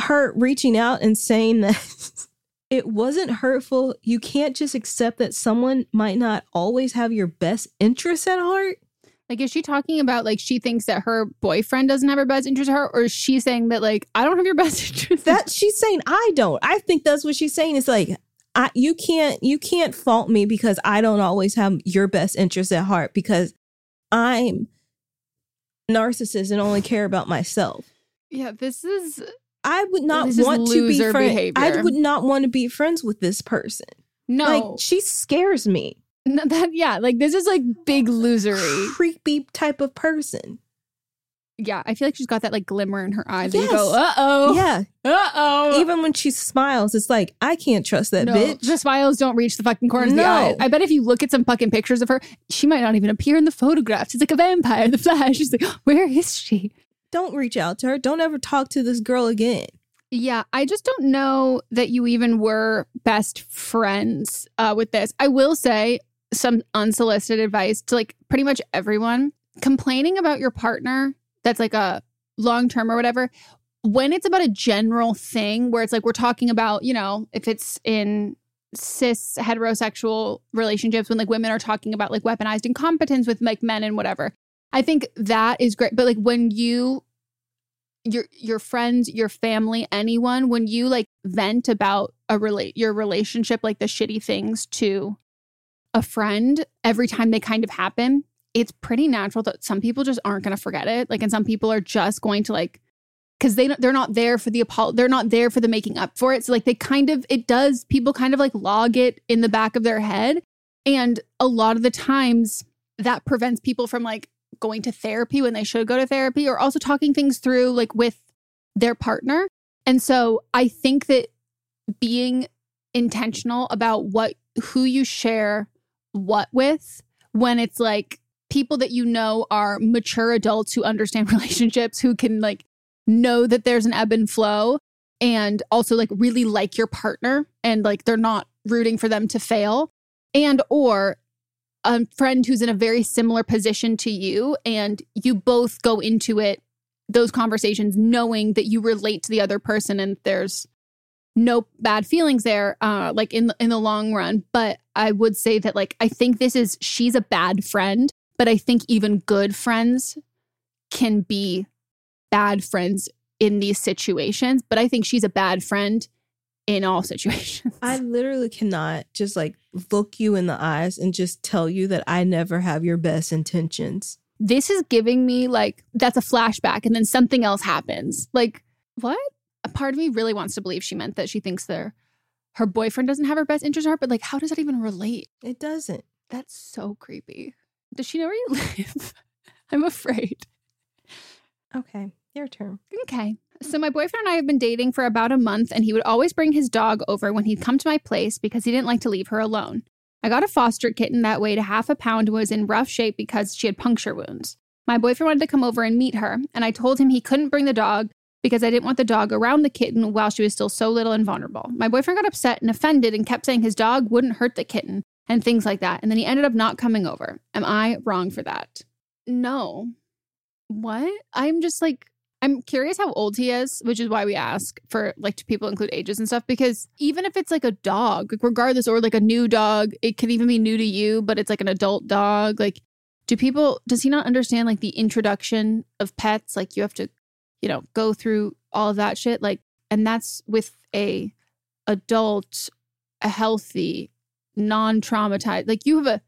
S6: her reaching out and saying that it wasn't hurtful. You can't just accept that someone might not always have your best interests at heart.
S5: Like, is she talking about like she thinks that her boyfriend doesn't have her best interest in her, or is she saying that like I don't have your best interest?
S6: That she's saying I don't. I think that's what she's saying. It's like I you can't you can't fault me because I don't always have your best interests at heart because I'm narcissist and only care about myself.
S5: yeah, this is
S6: I would not want to be friends. I would not want to be friends with this person.
S5: no
S6: Like she scares me.
S5: no, that. Yeah, like this is like big losery.
S6: Creepy type of person.
S5: Yeah, I feel like she's got that like glimmer in her eyes.
S6: Yes.
S5: And you go, uh oh.
S6: Yeah.
S5: Uh oh.
S6: Even when she smiles, it's like, I can't trust that
S5: no,
S6: bitch.
S5: The smiles don't reach the fucking corners of the
S6: No.
S5: eye. I bet if you look at some fucking pictures of her, she might not even appear in the photographs. It's like a vampire in the flash. She's like, where is she?
S6: Don't reach out to her. Don't ever talk to this girl again.
S5: Yeah, I just don't know that you even were best friends uh, with this. I will say some unsolicited advice to like pretty much everyone complaining about your partner that's like a long term or whatever. When it's about a general thing where it's like we're talking about, you know, if it's in cis heterosexual relationships, when like women are talking about like weaponized incompetence with like men and whatever, I think that is great. But like when you your your friends, your family, anyone, when you like vent about a relate your relationship, like the shitty things to a friend every time they kind of happen, it's pretty natural that some people just aren't going to forget it. Like, and some people are just going to like because they they're not there for the they're not there for the making up for it. So like they kind of it does people kind of like log it in the back of their head, and a lot of the times that prevents people from like going to therapy when they should go to therapy or also talking things through like with their partner. And so I think that being intentional about what who you share what with when it's like people that you know are mature adults who understand relationships who can like know that there's an ebb and flow and also like really like your partner and like they're not rooting for them to fail and or a friend who's in a very similar position to you and you both go into it those conversations knowing that you relate to the other person and there's no bad feelings there uh like in in the long run. But i would say that like i think this is she's a bad friend but i think even good friends can be bad friends in these situations but i think she's a bad friend in all situations.
S6: I literally cannot just like look you in the eyes and just tell you that I never have your best intentions.
S5: this is giving me like that's a flashback and then something else happens. Like what? A part of me really wants to believe she meant that she thinks their her boyfriend doesn't have her best interest at heart but like how does that even relate?
S6: It doesn't.
S5: that's so creepy does she know where you live i'm afraid
S6: Okay, your turn.
S5: Okay. So my boyfriend and I have been dating for about a month and he would always bring his dog over when he'd come to my place because he didn't like to leave her alone. I got a foster kitten that weighed a half a pound and was in rough shape because she had puncture wounds. My boyfriend wanted to come over and meet her, and I told him he couldn't bring the dog because I didn't want the dog around the kitten while she was still so little and vulnerable. My boyfriend got upset and offended and kept saying his dog wouldn't hurt the kitten and things like that. And then he ended up not coming over. Am I wrong for that? No. What? I'm just like, I'm curious how old he is, which is why we ask for like to people include ages and stuff. Because even if it's like a dog, like regardless, or like a new dog, it could even be new to you, but it's like an adult dog. Like, do people, does he not understand like the introduction of pets? Like, you have to, you know, go through all of that shit. Like, and that's with a adult, a healthy, non traumatized, like you have a,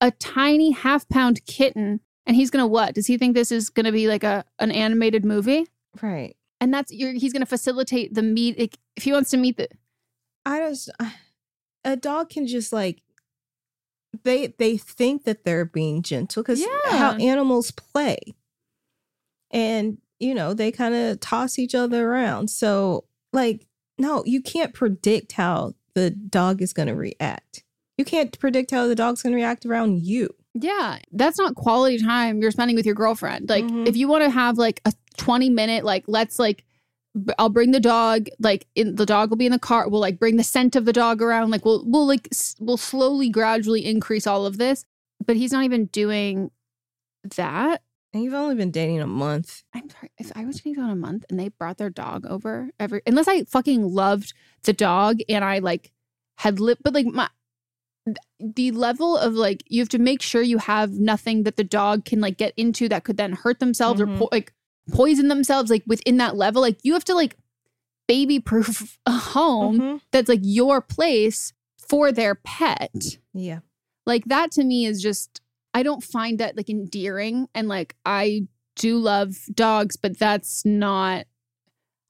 S5: a tiny half pound kitten and he's gonna what does he think this is gonna be like a an animated movie
S6: Right.
S5: and that's you're, he's gonna facilitate the meet like, if he wants to meet the
S6: I just a dog can just like they they think that they're being gentle because how animals play, and you know they kind of toss each other around. So like no, you can't predict how the dog is going to react. You can't predict how the dog's going to react around you.
S5: yeah that's not quality time you're spending with your girlfriend like
S6: Mhm.
S5: if you want to have like a 20 minute like let's like I'll bring the dog. Like, in, the dog will be in the car. We'll like bring the scent of the dog around. Like, we'll we'll like s- we'll slowly, gradually increase all of this. But he's not even doing that.
S6: And you've only been dating a month.
S5: I'm sorry. If I was dating on a month and they brought their dog over every, unless I fucking loved the dog and I like had lived, but like my, the level of like, you have to make sure you have nothing that the dog can like get into that could then hurt themselves
S6: Mhm.
S5: or po- like poison themselves, like within that level. Like, you have to like baby proof a home
S6: Mhm.
S5: that's like your place for their pet
S6: Yeah.
S5: like that to me is just i don't find that like endearing and like i do love dogs but that's not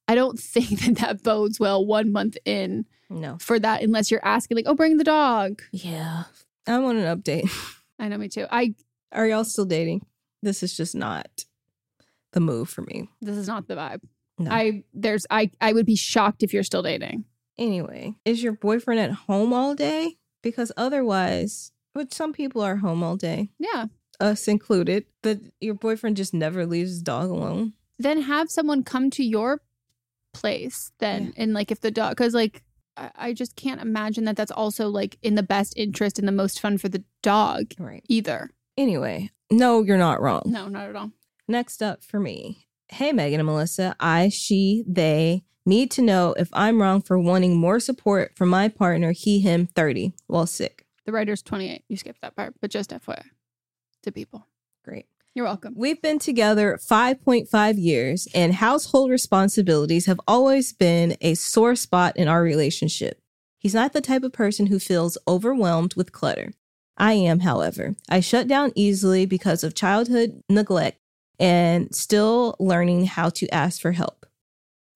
S5: i don't think that that bodes well one month in
S6: No.
S5: for that unless you're asking like oh bring the dog
S6: Yeah. I want an update.
S5: i know me too i
S6: Are y'all still dating? This is just not the move for me.
S5: This is not the vibe.
S6: No.
S5: I there's I I would be shocked if you're still dating.
S6: Anyway, is your boyfriend at home all day? Because otherwise, which some people are home all day,
S5: Yeah.
S6: us included, but your boyfriend just never leaves his dog alone.
S5: Then have someone come to your place then and like if the dog because like I, just can't imagine that that's also like in the best interest and the most fun for the dog
S6: Right.
S5: either.
S6: Anyway, no, you're not wrong.
S5: No, not at all.
S6: Next up for me. Hey, Megan and Melissa. I, she, they need to know if I'm wrong for wanting more support from my partner, he, him, 30, while sick.
S5: The writer's 28. You skipped that part, but just FYI to people.
S6: Great.
S5: You're welcome.
S6: We've been together 5.5 years, and household responsibilities have always been a sore spot in our relationship. He's not the type of person who feels overwhelmed with clutter. I am, however. I shut down easily because of childhood neglect and still learning how to ask for help.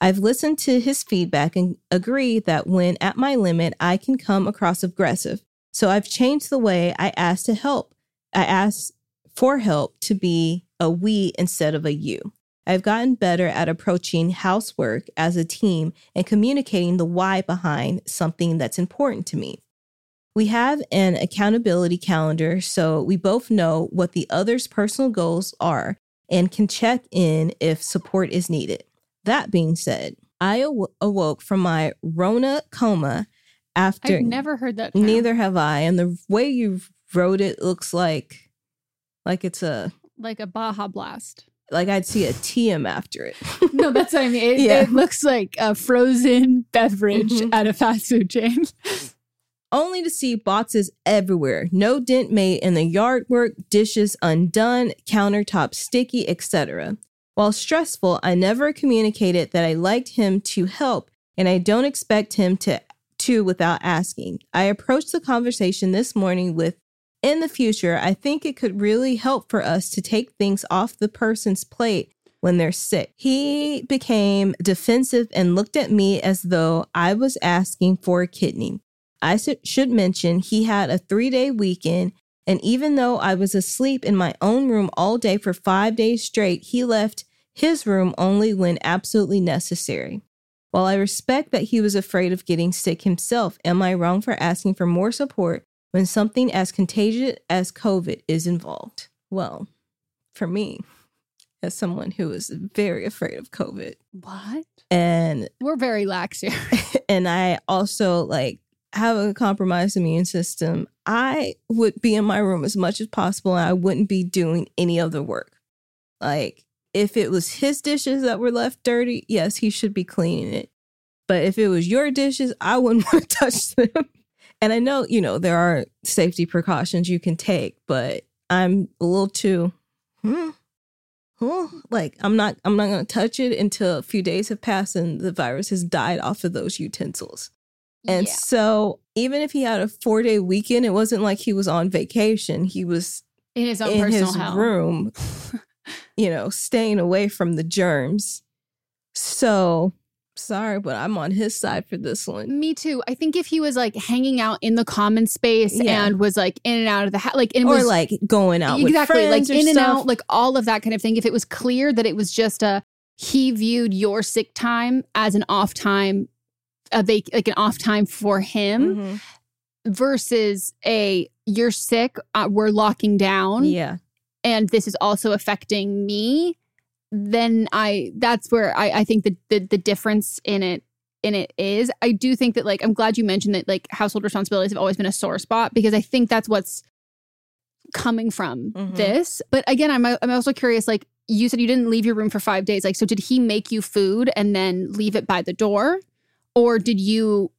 S6: I've listened to his feedback and agree that when at my limit, I can come across aggressive. So I've changed the way I ask to help. I ask for help to be a we instead of a you. I've gotten better at approaching housework as a team and communicating the why behind something that's important to me. We have an accountability calendar so we both know what the other's personal goals are and can check in if support is needed. That being said, I aw- awoke from my Rona coma after.
S5: I've never heard that. term.
S6: Neither have I. And the way you wrote it looks like, like it's a,
S5: Like a Baja Blast.
S6: like I'd see a TM after it.
S5: No, that's what I mean. It,
S6: Yeah.
S5: it looks like a frozen beverage
S6: Mhm.
S5: at a fast food chain.
S6: only to see boxes everywhere. No dent made in the yard work, dishes undone, countertop sticky, etc. While stressful, I never communicated that I liked him to help and I don't expect him to to without asking. I approached the conversation this morning with in the future, I think it could really help for us to take things off the person's plate when they're sick. He became defensive and looked at me as though I was asking for a kidney. I should mention he had a three day weekend, and even though I was asleep in my own room all day for five days straight, he left his room only when absolutely necessary. While I respect that he was afraid of getting sick himself, am I wrong for asking for more support when something as contagious as COVID is involved? Well, for me, as someone who is very afraid of COVID,
S5: What?
S6: and
S5: We're very lax here.
S6: and I also like have a compromised immune system, I would be in my room as much as possible and I wouldn't be doing any of the work. Like if it was his dishes that were left dirty, yes, he should be cleaning it. But if it was your dishes, I wouldn't want to touch them. And I know, you know, there are safety precautions you can take, but I'm a little too hmm, huh, like I'm not I'm not gonna touch it until a few days have passed and the virus has died off of those utensils. And
S5: Yeah.
S6: so even if he had a four day weekend, it wasn't like he was on vacation. He was
S5: In his own
S6: in
S5: personal
S6: his room, you know, staying away from the germs. So sorry, but I'm on his side for this one.
S5: Me too. I think if he was like hanging out in the common space
S6: Yeah.
S5: and was like in and out of the house, like it
S6: or
S5: was
S6: like going out with
S5: exactly like in and
S6: stuff.
S5: out, like all of that kind of thing. If it was clear that it was just a he viewed your sick time as an off time, a vac- like an off time for him
S6: Mhm.
S5: versus a you're sick, uh, we're locking down,
S6: Yeah.
S5: and this is also affecting me. Then I that's where I I think the the, the difference in it in it is I do think that like I'm glad you mentioned that like household responsibilities have always been a sore spot because I think that's what's coming from
S6: Mhm.
S5: this. But again, I'm I'm also curious like you said you didn't leave your room for 5 days like so did he make you food and then leave it by the door or did you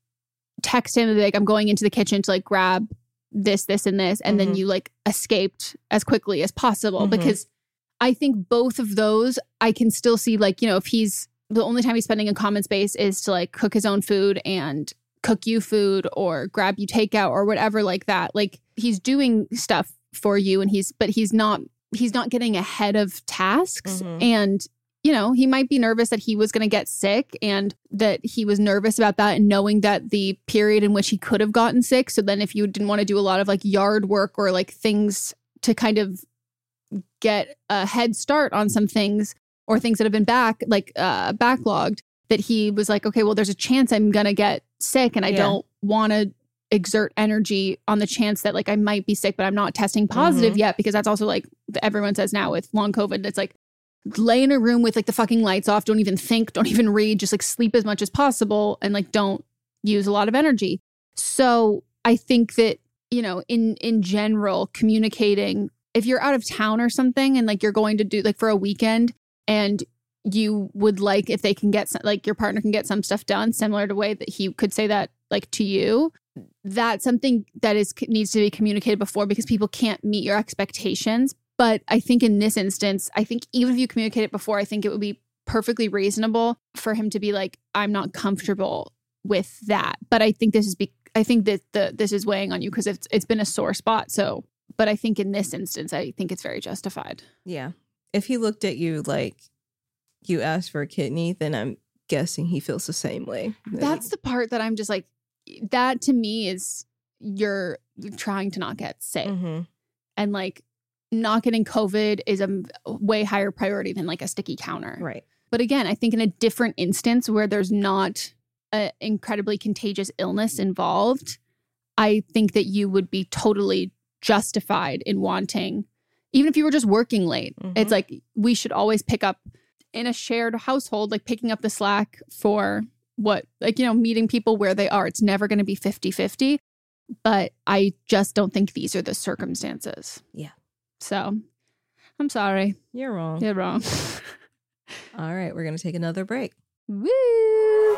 S5: text him and be like I'm going into the kitchen to like grab this this and this and then
S6: Mhm.
S5: you like escaped as quickly as possible
S6: Mhm.
S5: because I think both of those I can still see like, you know, if he's the only time he's spending in common space is to like cook his own food and cook you food or grab you takeout or whatever like that. Like he's doing stuff for you and he's but he's not he's not getting ahead of tasks
S6: Mhm.
S5: and you know, he might be nervous that he was going to get sick and that he was nervous about that and knowing that the period in which he could have gotten sick. So then if you didn't want to do a lot of like yard work or like things to kind of get a head start on some things, or things that have been back like uh backlogged that he was like, okay, well, there's a chance I'm gonna get sick and I
S6: Yeah.
S5: don't want to exert energy on the chance that like I might be sick, but I'm not testing positive
S6: Mhm.
S5: yet because that's also like everyone says now with long COVID, it's like lay in a room with like the fucking lights off, don't even think, don't even read, just like sleep as much as possible and like don't use a lot of energy. So I think that, you know, in in general, communicating if you're out of town or something and like you're going to do like for a weekend and you would like if they can get some, like your partner can get some stuff done similar to way that he could say that like to you that's something that is needs to be communicated before because people can't meet your expectations. But i think in this instance i think even if you communicate it before i think it would be perfectly reasonable for him to be like i'm not comfortable with that. But i think this is be i think that the this is weighing on you because it's it's been a sore spot. So but i think in this instance i think it's very justified
S6: Yeah. If he looked at you like you asked for a kidney, then I'm guessing he feels the same way.
S5: That's the part that I'm just like, that to me is you're trying to not get sick.
S6: Mhm.
S5: And like, not getting COVID is a way higher priority than like a sticky counter.
S6: right.
S5: But again, I think in a different instance where there's not an incredibly contagious illness involved, I think that you would be totally justified in wanting, even if you were just working late.
S6: Mhm.
S5: It's like we should always pick up in a shared household, like picking up the slack for what, like, you know, meeting people where they are. It's never going to be 50 50. But I just don't think these are the circumstances.
S6: Yeah.
S5: So I'm sorry.
S6: You're wrong.
S5: You're wrong.
S6: All right, we're gonna take another break.
S5: Woo!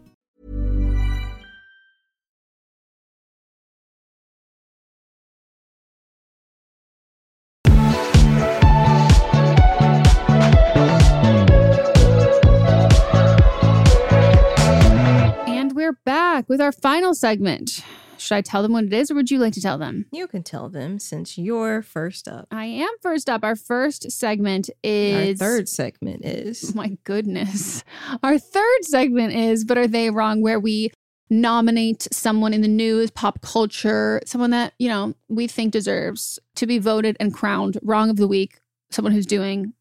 S5: We're back with our final segment. Should I tell them what it is or would you like to tell them?
S6: You can tell them since you're first up.
S5: I am first up. Our first segment is
S6: Our third segment is.
S5: Oh my goodness. Our third segment is But Are They Wrong? where we nominate someone in the news, pop culture, someone that, you know, we think deserves to be voted and crowned wrong of the week, someone who's doing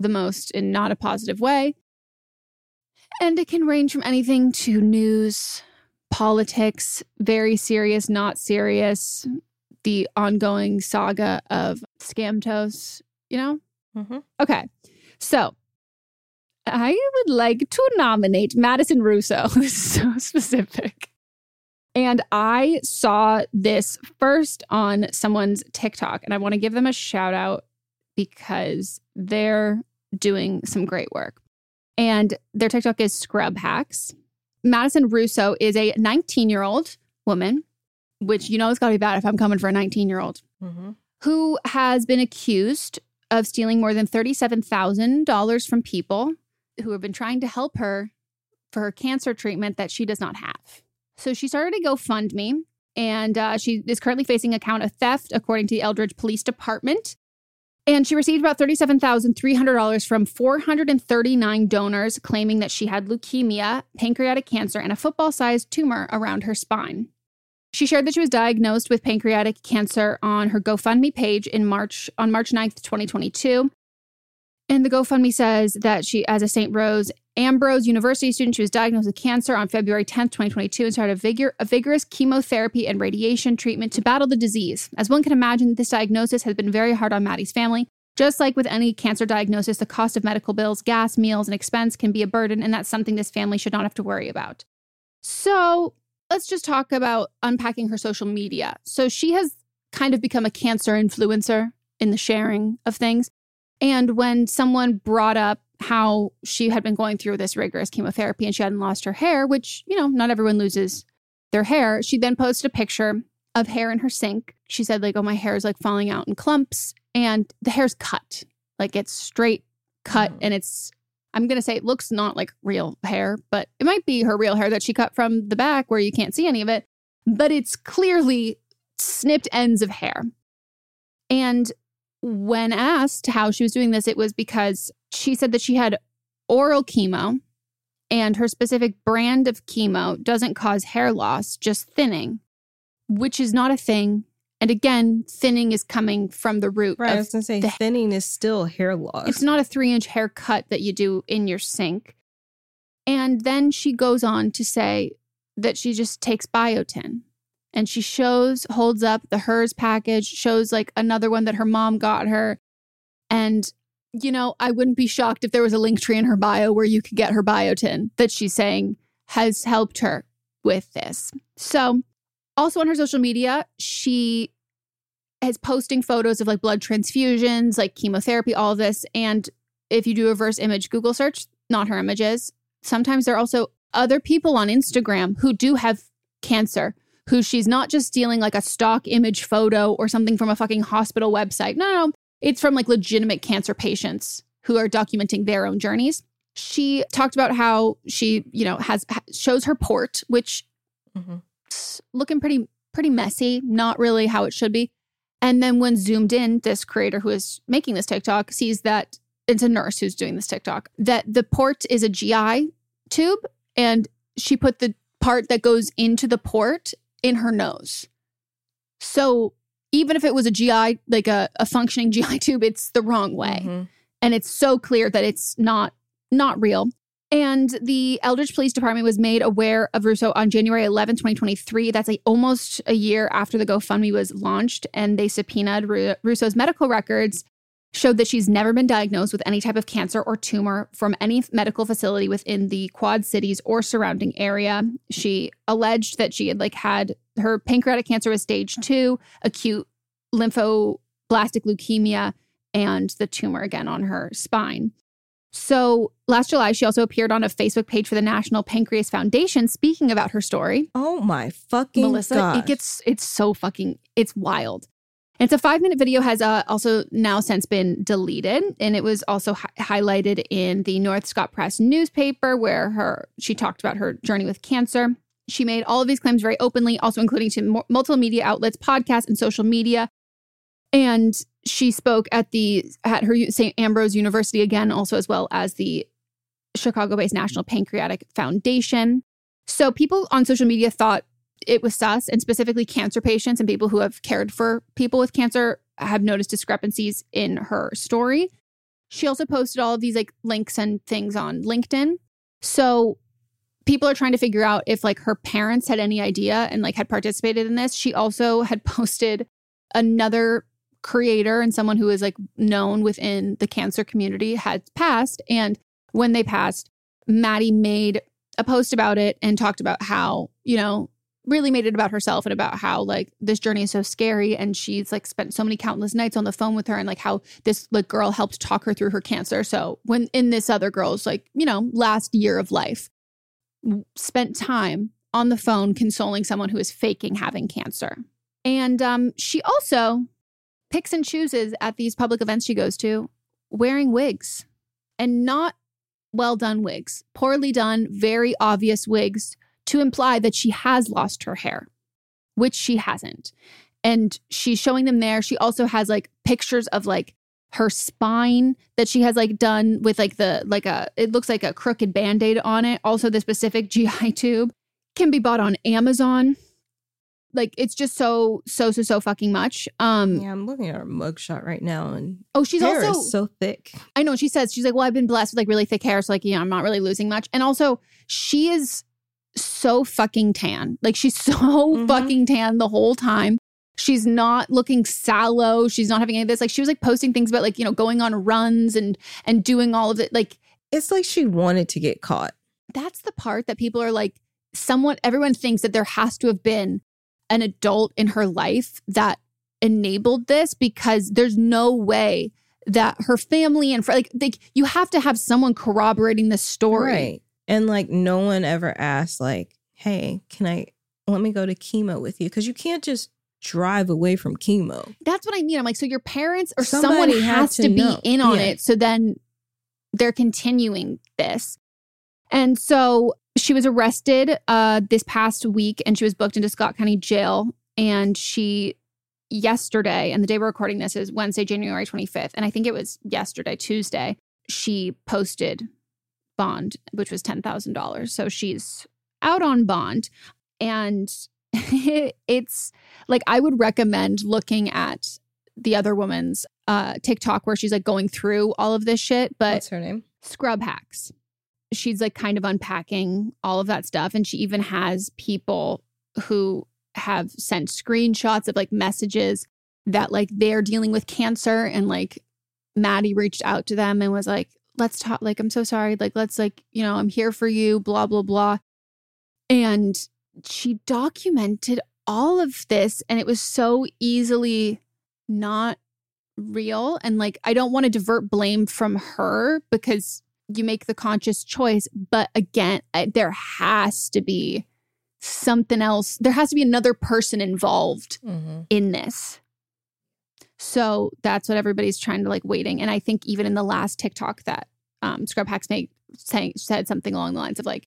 S5: the most in not a positive way. And it can range from anything to news, politics, very serious, not serious, the ongoing saga of Scamtos, you know?
S6: Mm-hmm.
S5: Okay. So I would like to nominate Madison Russo. This is so specific. And I saw this first on someone's TikTok, and I want to give them a shout out because they're doing some great work. And their TikTok is Scrub Hacks. Madison Russo is a 19 year old woman, which you know it's got to be bad if I'm coming for a 19 year old,
S6: Mm-hmm.
S5: who has been accused of stealing more than $37,000 from people who have been trying to help her for her cancer treatment that she does not have. So she started a GoFundMe and uh, she is currently facing a count of theft, according to the Eldridge Police Department. And she received about $37,300 from 439 donors claiming that she had leukemia, pancreatic cancer, and a football sized tumor around her spine. She shared that she was diagnosed with pancreatic cancer on her GoFundMe page in March on March 9th, 2022. And the GoFundMe says that she, as a St. Rose Ambrose University student, she was diagnosed with cancer on February 10th, 2022, and started a, vigor- a vigorous chemotherapy and radiation treatment to battle the disease. As one can imagine, this diagnosis has been very hard on Maddie's family. Just like with any cancer diagnosis, the cost of medical bills, gas, meals, and expense can be a burden, and that's something this family should not have to worry about. So let's just talk about unpacking her social media. So she has kind of become a cancer influencer in the sharing of things. And when someone brought up how she had been going through this rigorous chemotherapy and she hadn't lost her hair, which, you know, not everyone loses their hair, she then posted a picture of hair in her sink. She said, like, oh, my hair is like falling out in clumps and the hair's cut. Like it's straight cut and it's, I'm going to say it looks not like real hair, but it might be her real hair that she cut from the back where you can't see any of it, but it's clearly snipped ends of hair. And when asked how she was doing this, it was because she said that she had oral chemo and her specific brand of chemo doesn't cause hair loss, just thinning, which is not a thing. And again, thinning is coming from the root.
S6: Right.
S5: of
S6: I was going to say
S5: the-
S6: thinning is still hair loss.
S5: it's not a three inch haircut that you do in your sink. And then she goes on to say that she just takes biotin and she shows, holds up the hers package, shows like another one that her mom got her. And, you know, I wouldn't be shocked if there was a link tree in her bio where you could get her biotin that she's saying has helped her with this. So, also on her social media, she is posting photos of like blood transfusions, like chemotherapy, all this. And if you do a reverse image Google search, not her images. Sometimes there are also other people on Instagram who do have cancer, who she's not just stealing like a stock image photo or something from a fucking hospital website. No, no, no. It's from like legitimate cancer patients who are documenting their own journeys. She talked about how she, you know, has shows her port, which
S6: Mhm.
S5: looking pretty pretty messy, not really how it should be. And then when zoomed in, this creator who is making this TikTok sees that it's a nurse who's doing this TikTok, that the port is a GI tube and she put the part that goes into the port in her nose. So even if it was a GI, like a, a functioning GI tube, it's the wrong way.
S6: Mhm.
S5: And it's so clear that it's not not real. And the Eldridge Police Department was made aware of Russo on January 11, 2023. That's almost a year after the GoFundMe was launched. And they subpoenaed Ru- Russo's medical records, showed that she's never been diagnosed with any type of cancer or tumor from any medical facility within the Quad Cities or surrounding area. She alleged that she had like had her pancreatic cancer was stage two, acute lymphoblastic leukemia, and the tumor again on her spine. So last July, she also appeared on a Facebook page for the National Pancreas Foundation speaking about her story.
S6: Oh my fucking
S5: Melissa, it gets it's so fucking it's wild. It's a five minute video has uh, also now since been deleted, and it was also hi- highlighted in the North Scott Press newspaper where her she talked about her journey with cancer. She made all of these claims very openly, also including to multiple media outlets, podcasts, and social media. And she spoke at the at her St. Ambrose University again, also as well as the Chicago-based National Pancreatic Foundation. So people on social media thought it was sus, and specifically cancer patients and people who have cared for people with cancer have noticed discrepancies in her story. She also posted all of these like links and things on LinkedIn. So people are trying to figure out if like her parents had any idea and like had participated in this. She also had posted another creator and someone who is like known within the cancer community had passed. And when they passed, Maddie made a post about it and talked about how, you know, really made it about herself and about how like this journey is so scary and she's like spent so many countless nights on the phone with her and like how this like girl helped talk her through her cancer. So when in this other girl's like, you know, last year of life, spent time on the phone consoling someone who is faking having cancer. And um, she also picks and chooses at these public events she goes to wearing wigs and not well done wigs, poorly done, very obvious wigs to imply that she has lost her hair, which she hasn't. And she's showing them there. She also has like pictures of like her spine that she has like done with like the like a it looks like a crooked band-aid on it. Also the specific GI tube can be bought on Amazon. Like it's just so so so so fucking much. Um
S6: Yeah, I'm looking at her mugshot right now, and
S5: Oh, she's
S6: hair
S5: also
S6: is so thick.
S5: I know she says she's like, well, I've been blessed with like really thick hair, so like, yeah, I'm not really losing much. And also, she is so fucking tan. Like she's so
S6: Mm-hmm.
S5: fucking tan the whole time. She's not looking sallow. She's not having any of this. Like she was like posting things about like you know going on runs and and doing all of it. Like
S6: It's like she wanted to get caught.
S5: that's the part that people are like, somewhat. Everyone thinks that there has to have been an adult in her life that enabled this because there's no way that her family and fr- like like you have to have someone corroborating the story.
S6: Right. And like no one ever asked, like, hey, can I let me go to chemo with you? Because you can't just drive away from chemo.
S5: That's what I mean. I'm like, so your parents or
S6: Somebody
S5: someone has
S6: to
S5: to, be
S6: know.
S5: in on
S6: Yeah.
S5: it. So then they're continuing this. And so she was arrested uh, this past week and she was booked into Scott County Jail. And she, yesterday, and the day we're recording this is Wednesday, January 25th. And I think it was yesterday, Tuesday, she posted bond, which was $10,000. So she's out on bond. And it's like, I would recommend looking at the other woman's uh, TikTok where she's like going through all of this shit. But
S6: What's her name?
S5: Scrub Hacks. She's like kind of unpacking all of that stuff. And she even has people who have sent screenshots of like messages that like they're dealing with cancer and like Maddie reached out to them and was like, let's talk. Like, I'm so sorry. Like, let's like, you know, I'm here for you, blah, blah, blah. And she documented all of this and it was so easily not real. And like, I don't want to divert blame from her because you make the conscious choice. But again, I, there has to be something else. There has to be another person involved mm-hmm. in this. So that's what everybody's trying to like waiting. And I think even in the last TikTok that um, Scrub Hacks made saying said something along the lines of like,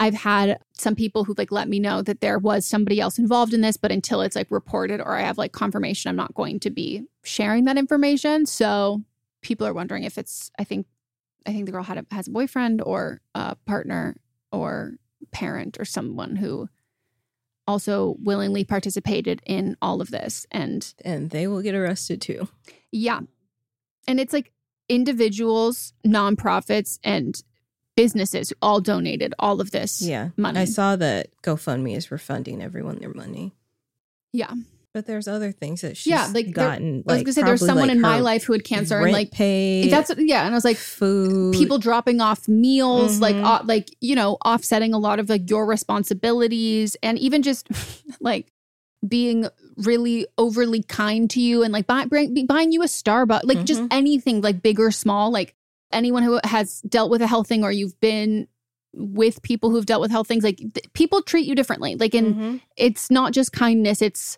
S5: I've had some people who like let me know that there was somebody else involved in this, but until it's like reported or I have like confirmation, I'm not going to be sharing that information. So people are wondering if it's. I think, I think the girl had a, has a boyfriend or a partner or parent or someone who also willingly participated in all of this and
S6: And they will get arrested too.
S5: yeah. And it's like individuals, nonprofits, and businesses all donated all of this
S6: Yeah.
S5: money.
S6: I saw that GoFundMe is refunding everyone their money.
S5: yeah.
S6: But there's other things that she's
S5: yeah, like there-
S6: gotten.
S5: I was
S6: like,
S5: gonna say there's someone
S6: like,
S5: in my life who had cancer and like
S6: paid.
S5: that's yeah, and I was like
S6: food.
S5: people dropping off meals, like
S6: Mhm.
S5: uh, like you know offsetting a lot of like your responsibilities, and even just like being really overly kind to you and like buy, bring, be- buying you a Starbucks, like just
S6: Mhm.
S5: anything like big or small, like anyone who has dealt with a health thing or you've been with people who've dealt with health things, like th- people treat you differently. Like, and
S6: Mhm.
S5: it's not just kindness, it's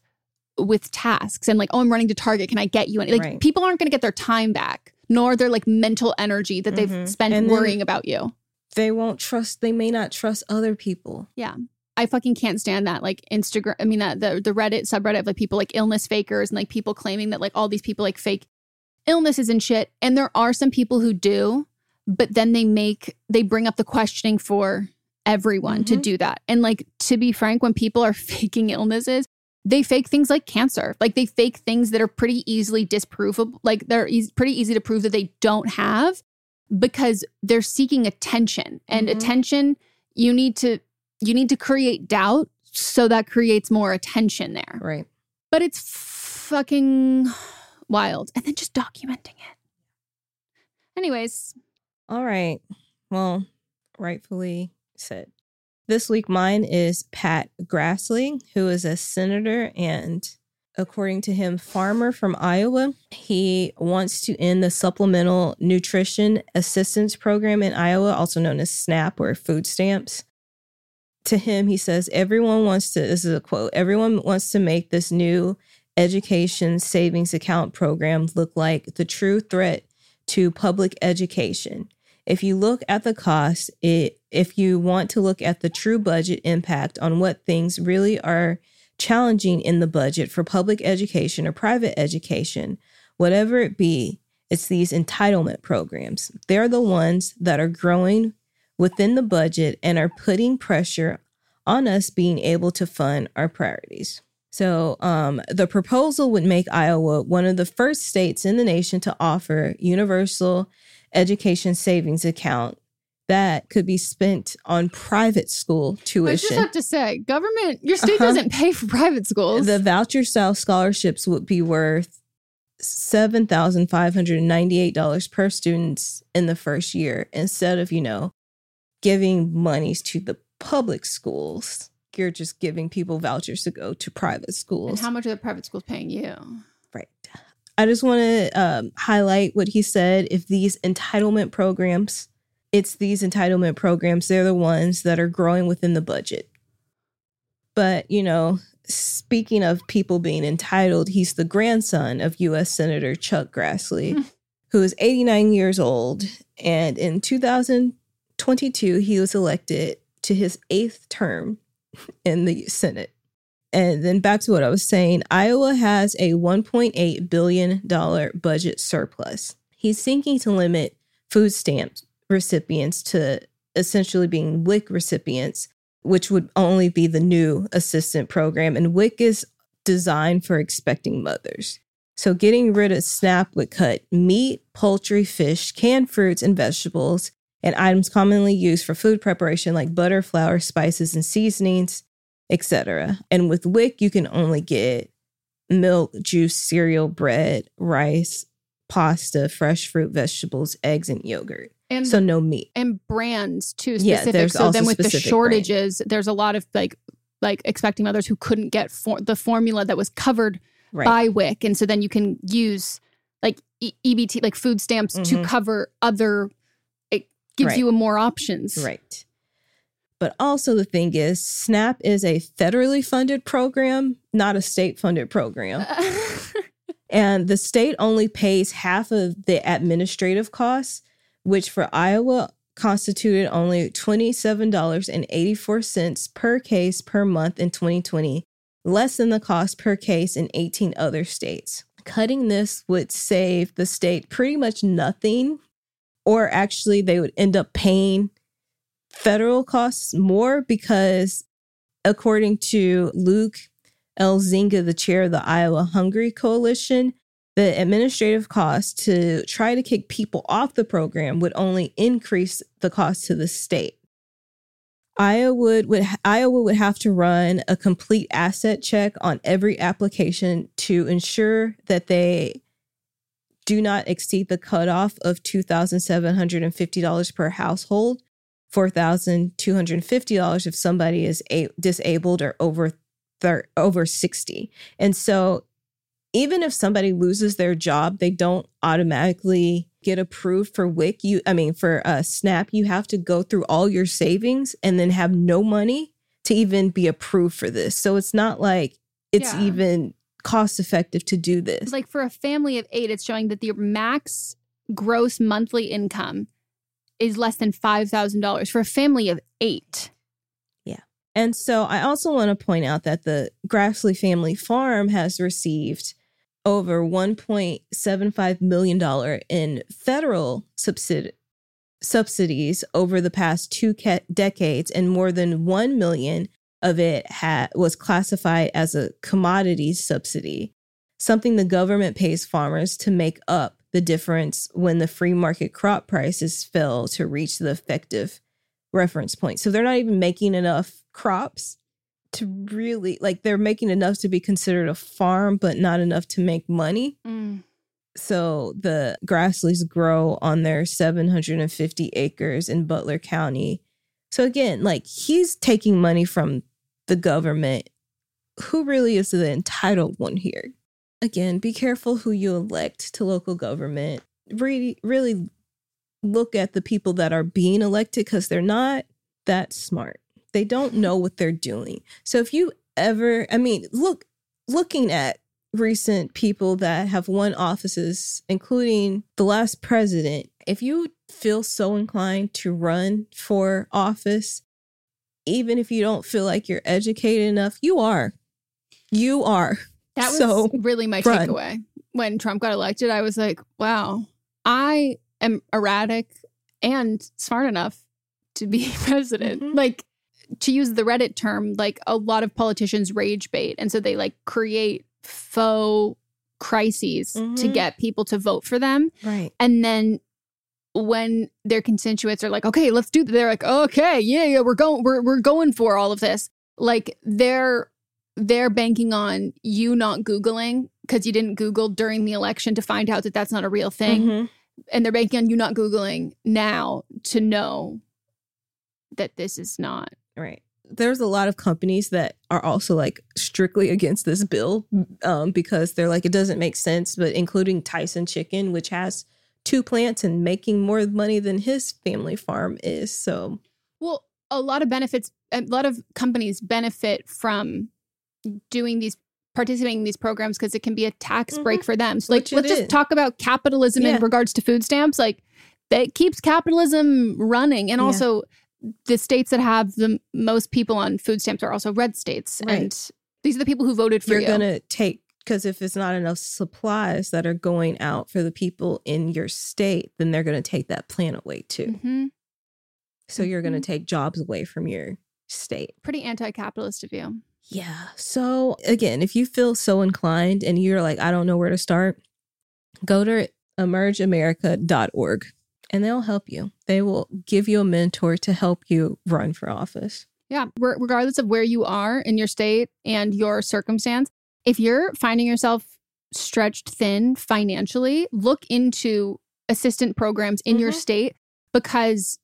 S5: with tasks and like, oh, I'm running to Target. Can I get you any? Like,
S6: Right.
S5: people aren't going to get their time back, nor their like mental energy that they've
S6: Mhm.
S5: spent
S6: And
S5: worrying about you.
S6: they won't trust. They may not trust other people.
S5: Yeah. I fucking can't stand that. Like Instagram, I mean, that the, the Reddit subreddit of like people like illness fakers and like people claiming that like all these people like fake illnesses and shit. And there are some people who do, but then they make, they bring up the questioning for everyone to
S6: Mhm.
S5: do that. And like, to be frank, when people are faking illnesses, they fake things like cancer. Like they fake things that are pretty easily disprovable. Like they're eas pretty easy to prove that they don't have because they're seeking attention and
S6: Mhm.
S5: attention you need to you need to create doubt so that creates more attention there
S6: Right.
S5: but it's fucking wild and then just documenting it anyways
S6: All right. Well, rightfully said. This week, mine is Pat Grassley, who is a senator and, according to him, farmer from Iowa. He wants to end the Supplemental Nutrition Assistance Program in Iowa, also known as SNAP or food stamps. To him, he says, everyone wants to, this is a quote, everyone wants to make this new education savings account program look like the true threat to public education. If you look at the cost, it if you want to look at the true budget impact on what things really are challenging in the budget for public education or private education, whatever it be, it's these entitlement programs. They're the ones that are growing within the budget and are putting pressure on us being able to fund our priorities. So, um, the proposal would make Iowa one of the first states in the nation to offer universal education savings account that could be spent on private school tuition.
S5: i just have to say government your state
S6: Uh-huh.
S5: doesn't pay for private schools
S6: The voucher style scholarships would be worth $7,598 per student in the first year instead of, you know, giving monies to the public schools. You're just giving people vouchers to go to private
S5: and
S6: schools.
S5: how much are the private schools paying you.
S6: I just want to um, highlight what he said. If these entitlement programs, it's these entitlement programs, they're the ones that are growing within the budget. But, you know, speaking of people being entitled, he's the grandson of U.S. Senator Chuck Grassley, who is 89 years old. And in 2022, he was elected to his eighth term in the Senate. And then back to what I was saying Iowa has a $1.8 billion budget surplus. He's seeking to limit food stamp recipients to essentially being WIC recipients, which would only be the new assistant program. And WIC is designed for expecting mothers. So getting rid of SNAP would cut meat, poultry, fish, canned fruits, and vegetables, and items commonly used for food preparation like butter, flour, spices, and seasonings etc. And with WIC, you can only get milk, juice, cereal, bread, rice, pasta, fresh fruit, vegetables, eggs, and yogurt.
S5: and
S6: so no meat.
S5: and brands too
S6: Yeah,
S5: specific.
S6: there's
S5: so then with the shortages, there's a lot of like like expecting mothers who couldn't get for- the formula that was covered
S6: Right.
S5: by WIC, and so then you can use like e- EBT like food stamps to
S6: Mhm.
S5: cover other. It gives
S6: Right.
S5: you more options.
S6: Right. But also, the thing is, SNAP is a federally funded program, not a state funded program. and the state only pays half of the administrative costs, which for Iowa constituted only $27.84 per case per month in 2020, less than the cost per case in 18 other states. Cutting this would save the state pretty much nothing, or actually, they would end up paying federal costs more because, according to Luke Elzinga, the chair of the Iowa Hunger Coalition, the administrative cost to try to kick people off the program would only increase the cost to the state. Iowa would, would Iowa would have to run a complete asset check on every application to ensure that they do not exceed the cutoff of $2,750 per household, $4,250 if somebody is a- disabled or over thir- over 60. And so even if somebody loses their job, they don't automatically get approved for WIC. You, I mean, for uh, SNAP, you have to go through all your savings and then have no money to even be approved for this. So it's not like it's
S5: Yeah.
S6: even cost effective to do this.
S5: Like for a family of eight, it's showing that the max gross monthly income is less than $5,000 for a family of eight.
S6: Yeah. And so I also want to point out that the Grassley Family Farm has received over $1.75 million in federal subsidi- subsidies over the past two ca- decades, and more than 1 million of it ha- was classified as a commodity subsidy, something the government pays farmers to make up the difference when the free market crop prices fell to reach the effective reference point. So they're not even making enough crops to really like they're making enough to be considered a farm, but not enough to make money. Mm. So the Grassleys grow on their 750 acres in Butler County. So again, like he's taking money from the government. Who really is the entitled one here? Again, be careful who you elect to local government. Really, really look at the people that are being elected because they're not that smart. They don't know what they're doing. So if you ever, I mean, look, looking at recent people that have won offices, including the last president, if you feel so inclined to run for office, even if you don't feel like you're educated enough, you are. You are.
S5: That was
S6: So,
S5: really my
S6: run.
S5: takeaway. When Trump got elected, I was like, wow, I am erratic and smart enough to be president.
S6: Mm-hmm.
S5: Like, to use the Reddit term, like a lot of politicians rage bait. And so they like create faux crises to
S6: Mhm.
S5: get people to vote for them.
S6: Right.
S5: And then when their constituents are like, okay, let's do, they're like, okay, yeah, yeah, we're going, we're, we're going for all of this. Like they're, they're banking on you not Googling because you didn't Google during the election to find out that that's not a real thing.
S6: Mhm.
S5: And they're banking on you not Googling now to know that this is not.
S6: Right. There's a lot of companies that are also like strictly against this bill um, because they're like, it doesn't make sense. But including Tyson Chicken, which has two plants and making more money than his family farm is. So,
S5: Well, a lot of benefits, a lot of companies benefit from doing these, participating in these programs because it can be a tax break for them. So, like,
S6: Mm-hmm. Which
S5: let's just talk about capitalism
S6: Yeah.
S5: in regards to food stamps. Like, that keeps capitalism running. And
S6: Yeah.
S5: also, the states that have the most people on food stamps are also red states.
S6: Right.
S5: And these are the people who voted for
S6: you're
S5: you.
S6: going to take, because if it's not enough supplies that are going out for the people in your state, then they're going to take that plan away too.
S5: hmm
S6: So, you're going to take jobs away from your state.
S5: Pretty anti capitalist of you.
S6: Yeah. So again, if you feel so inclined and you're like, I don't know where to start, go to emergeamerica.org and they'll help you. They will give you a mentor to help you run for office.
S5: Yeah, re- regardless of where you are in your state and your circumstance, if you're finding yourself stretched thin financially, look into assistant programs in your
S6: Mhm.
S5: state because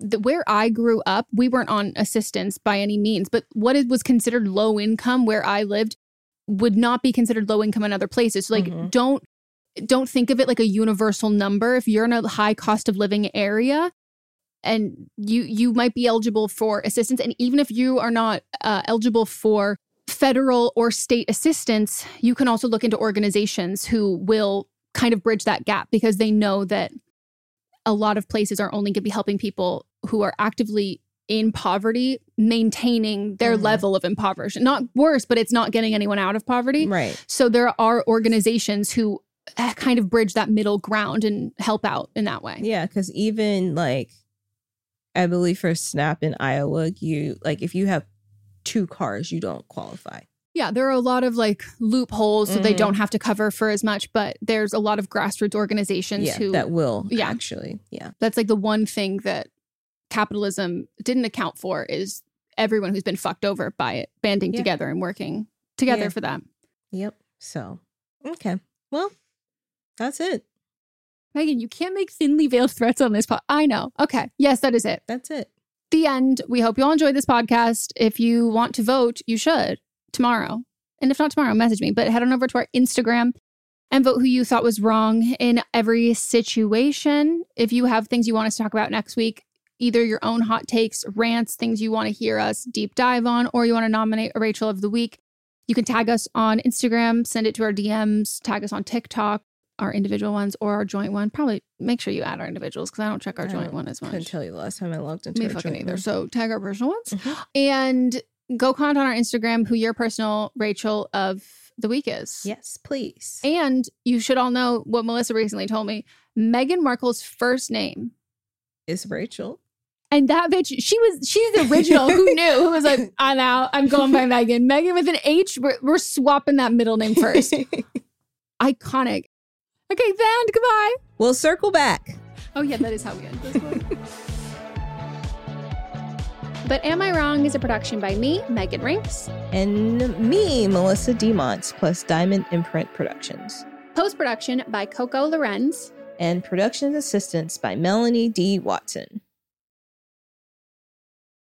S5: the, where I grew up, we weren't on assistance by any means, but what it was considered low income where I lived would not be considered low income in other places. So, like,
S6: Mhm.
S5: don't don't think of it like a universal number. If you're in a high cost of living area, and you you might be eligible for assistance and even if you are not uh, eligible for federal or state assistance you can also look into organizations who will kind of bridge that gap because they know that a lot of places are only going to be helping people who are actively in poverty maintaining their
S6: Mhm.
S5: level of impoverishment not worse but it's not getting anyone out of poverty
S6: Right.
S5: so there are organizations who uh, kind of bridge that middle ground and help out in that way
S6: Yeah. Cause even like, I believe for SNAP in Iowa, you like, if you have two cars, you don't qualify.
S5: Yeah, there are a lot of like loopholes, so they don't mm-hmm. have to cover for as much. But there's a lot of grassroots organizations
S6: Yeah,
S5: who
S6: that will
S5: Yeah.
S6: actually. Yeah.
S5: That's like the one thing that capitalism didn't account for is everyone who's been fucked over by it banding
S6: Yeah.
S5: together and working together
S6: Yeah.
S5: for that.
S6: Yep. So, okay. Well, that's it.
S5: Megan, you can't make thinly veiled threats on this pod. I know. Okay. Yes, that is it.
S6: That's it.
S5: The end. We hope you all enjoyed this podcast. If you want to vote, you should tomorrow. And if not tomorrow, message me. But head on over to our Instagram and vote who you thought was wrong in every situation. If you have things you want us to talk about next week, either your own hot takes, rants, things you want to hear us deep dive on, or you want to nominate a Rachel of the Week, you can tag us on Instagram, send it to our DMs, tag us on TikTok, our individual ones, or our joint one. Probably make sure you add our individuals because I don't check our
S6: I
S5: joint one as much.
S6: Couldn't tell you the last time I logged into
S5: Me fucking either.
S6: one.
S5: So tag our personal ones
S6: Mhm.
S5: and go comment on our Instagram who your personal Rachel of the week is.
S6: Yes, please.
S5: And you should all know what Melissa recently told me. Meghan Markle's first name.
S6: Is Rachel.
S5: And that bitch, she was, she's the original. who knew? Who was like, I'm out. I'm going by Megan. Megan with an H. We're, we're swapping that middle name first. Iconic. Okay, then goodbye.
S6: We'll circle back.
S5: Oh, yeah, that is how we end this one. but Am I Wrong is a production by me, Megan Rinks.
S6: And me, Melissa Demont, plus Diamond Imprint Productions.
S5: Post production by Coco Lorenz.
S6: And production assistance by Melanie D. Watson.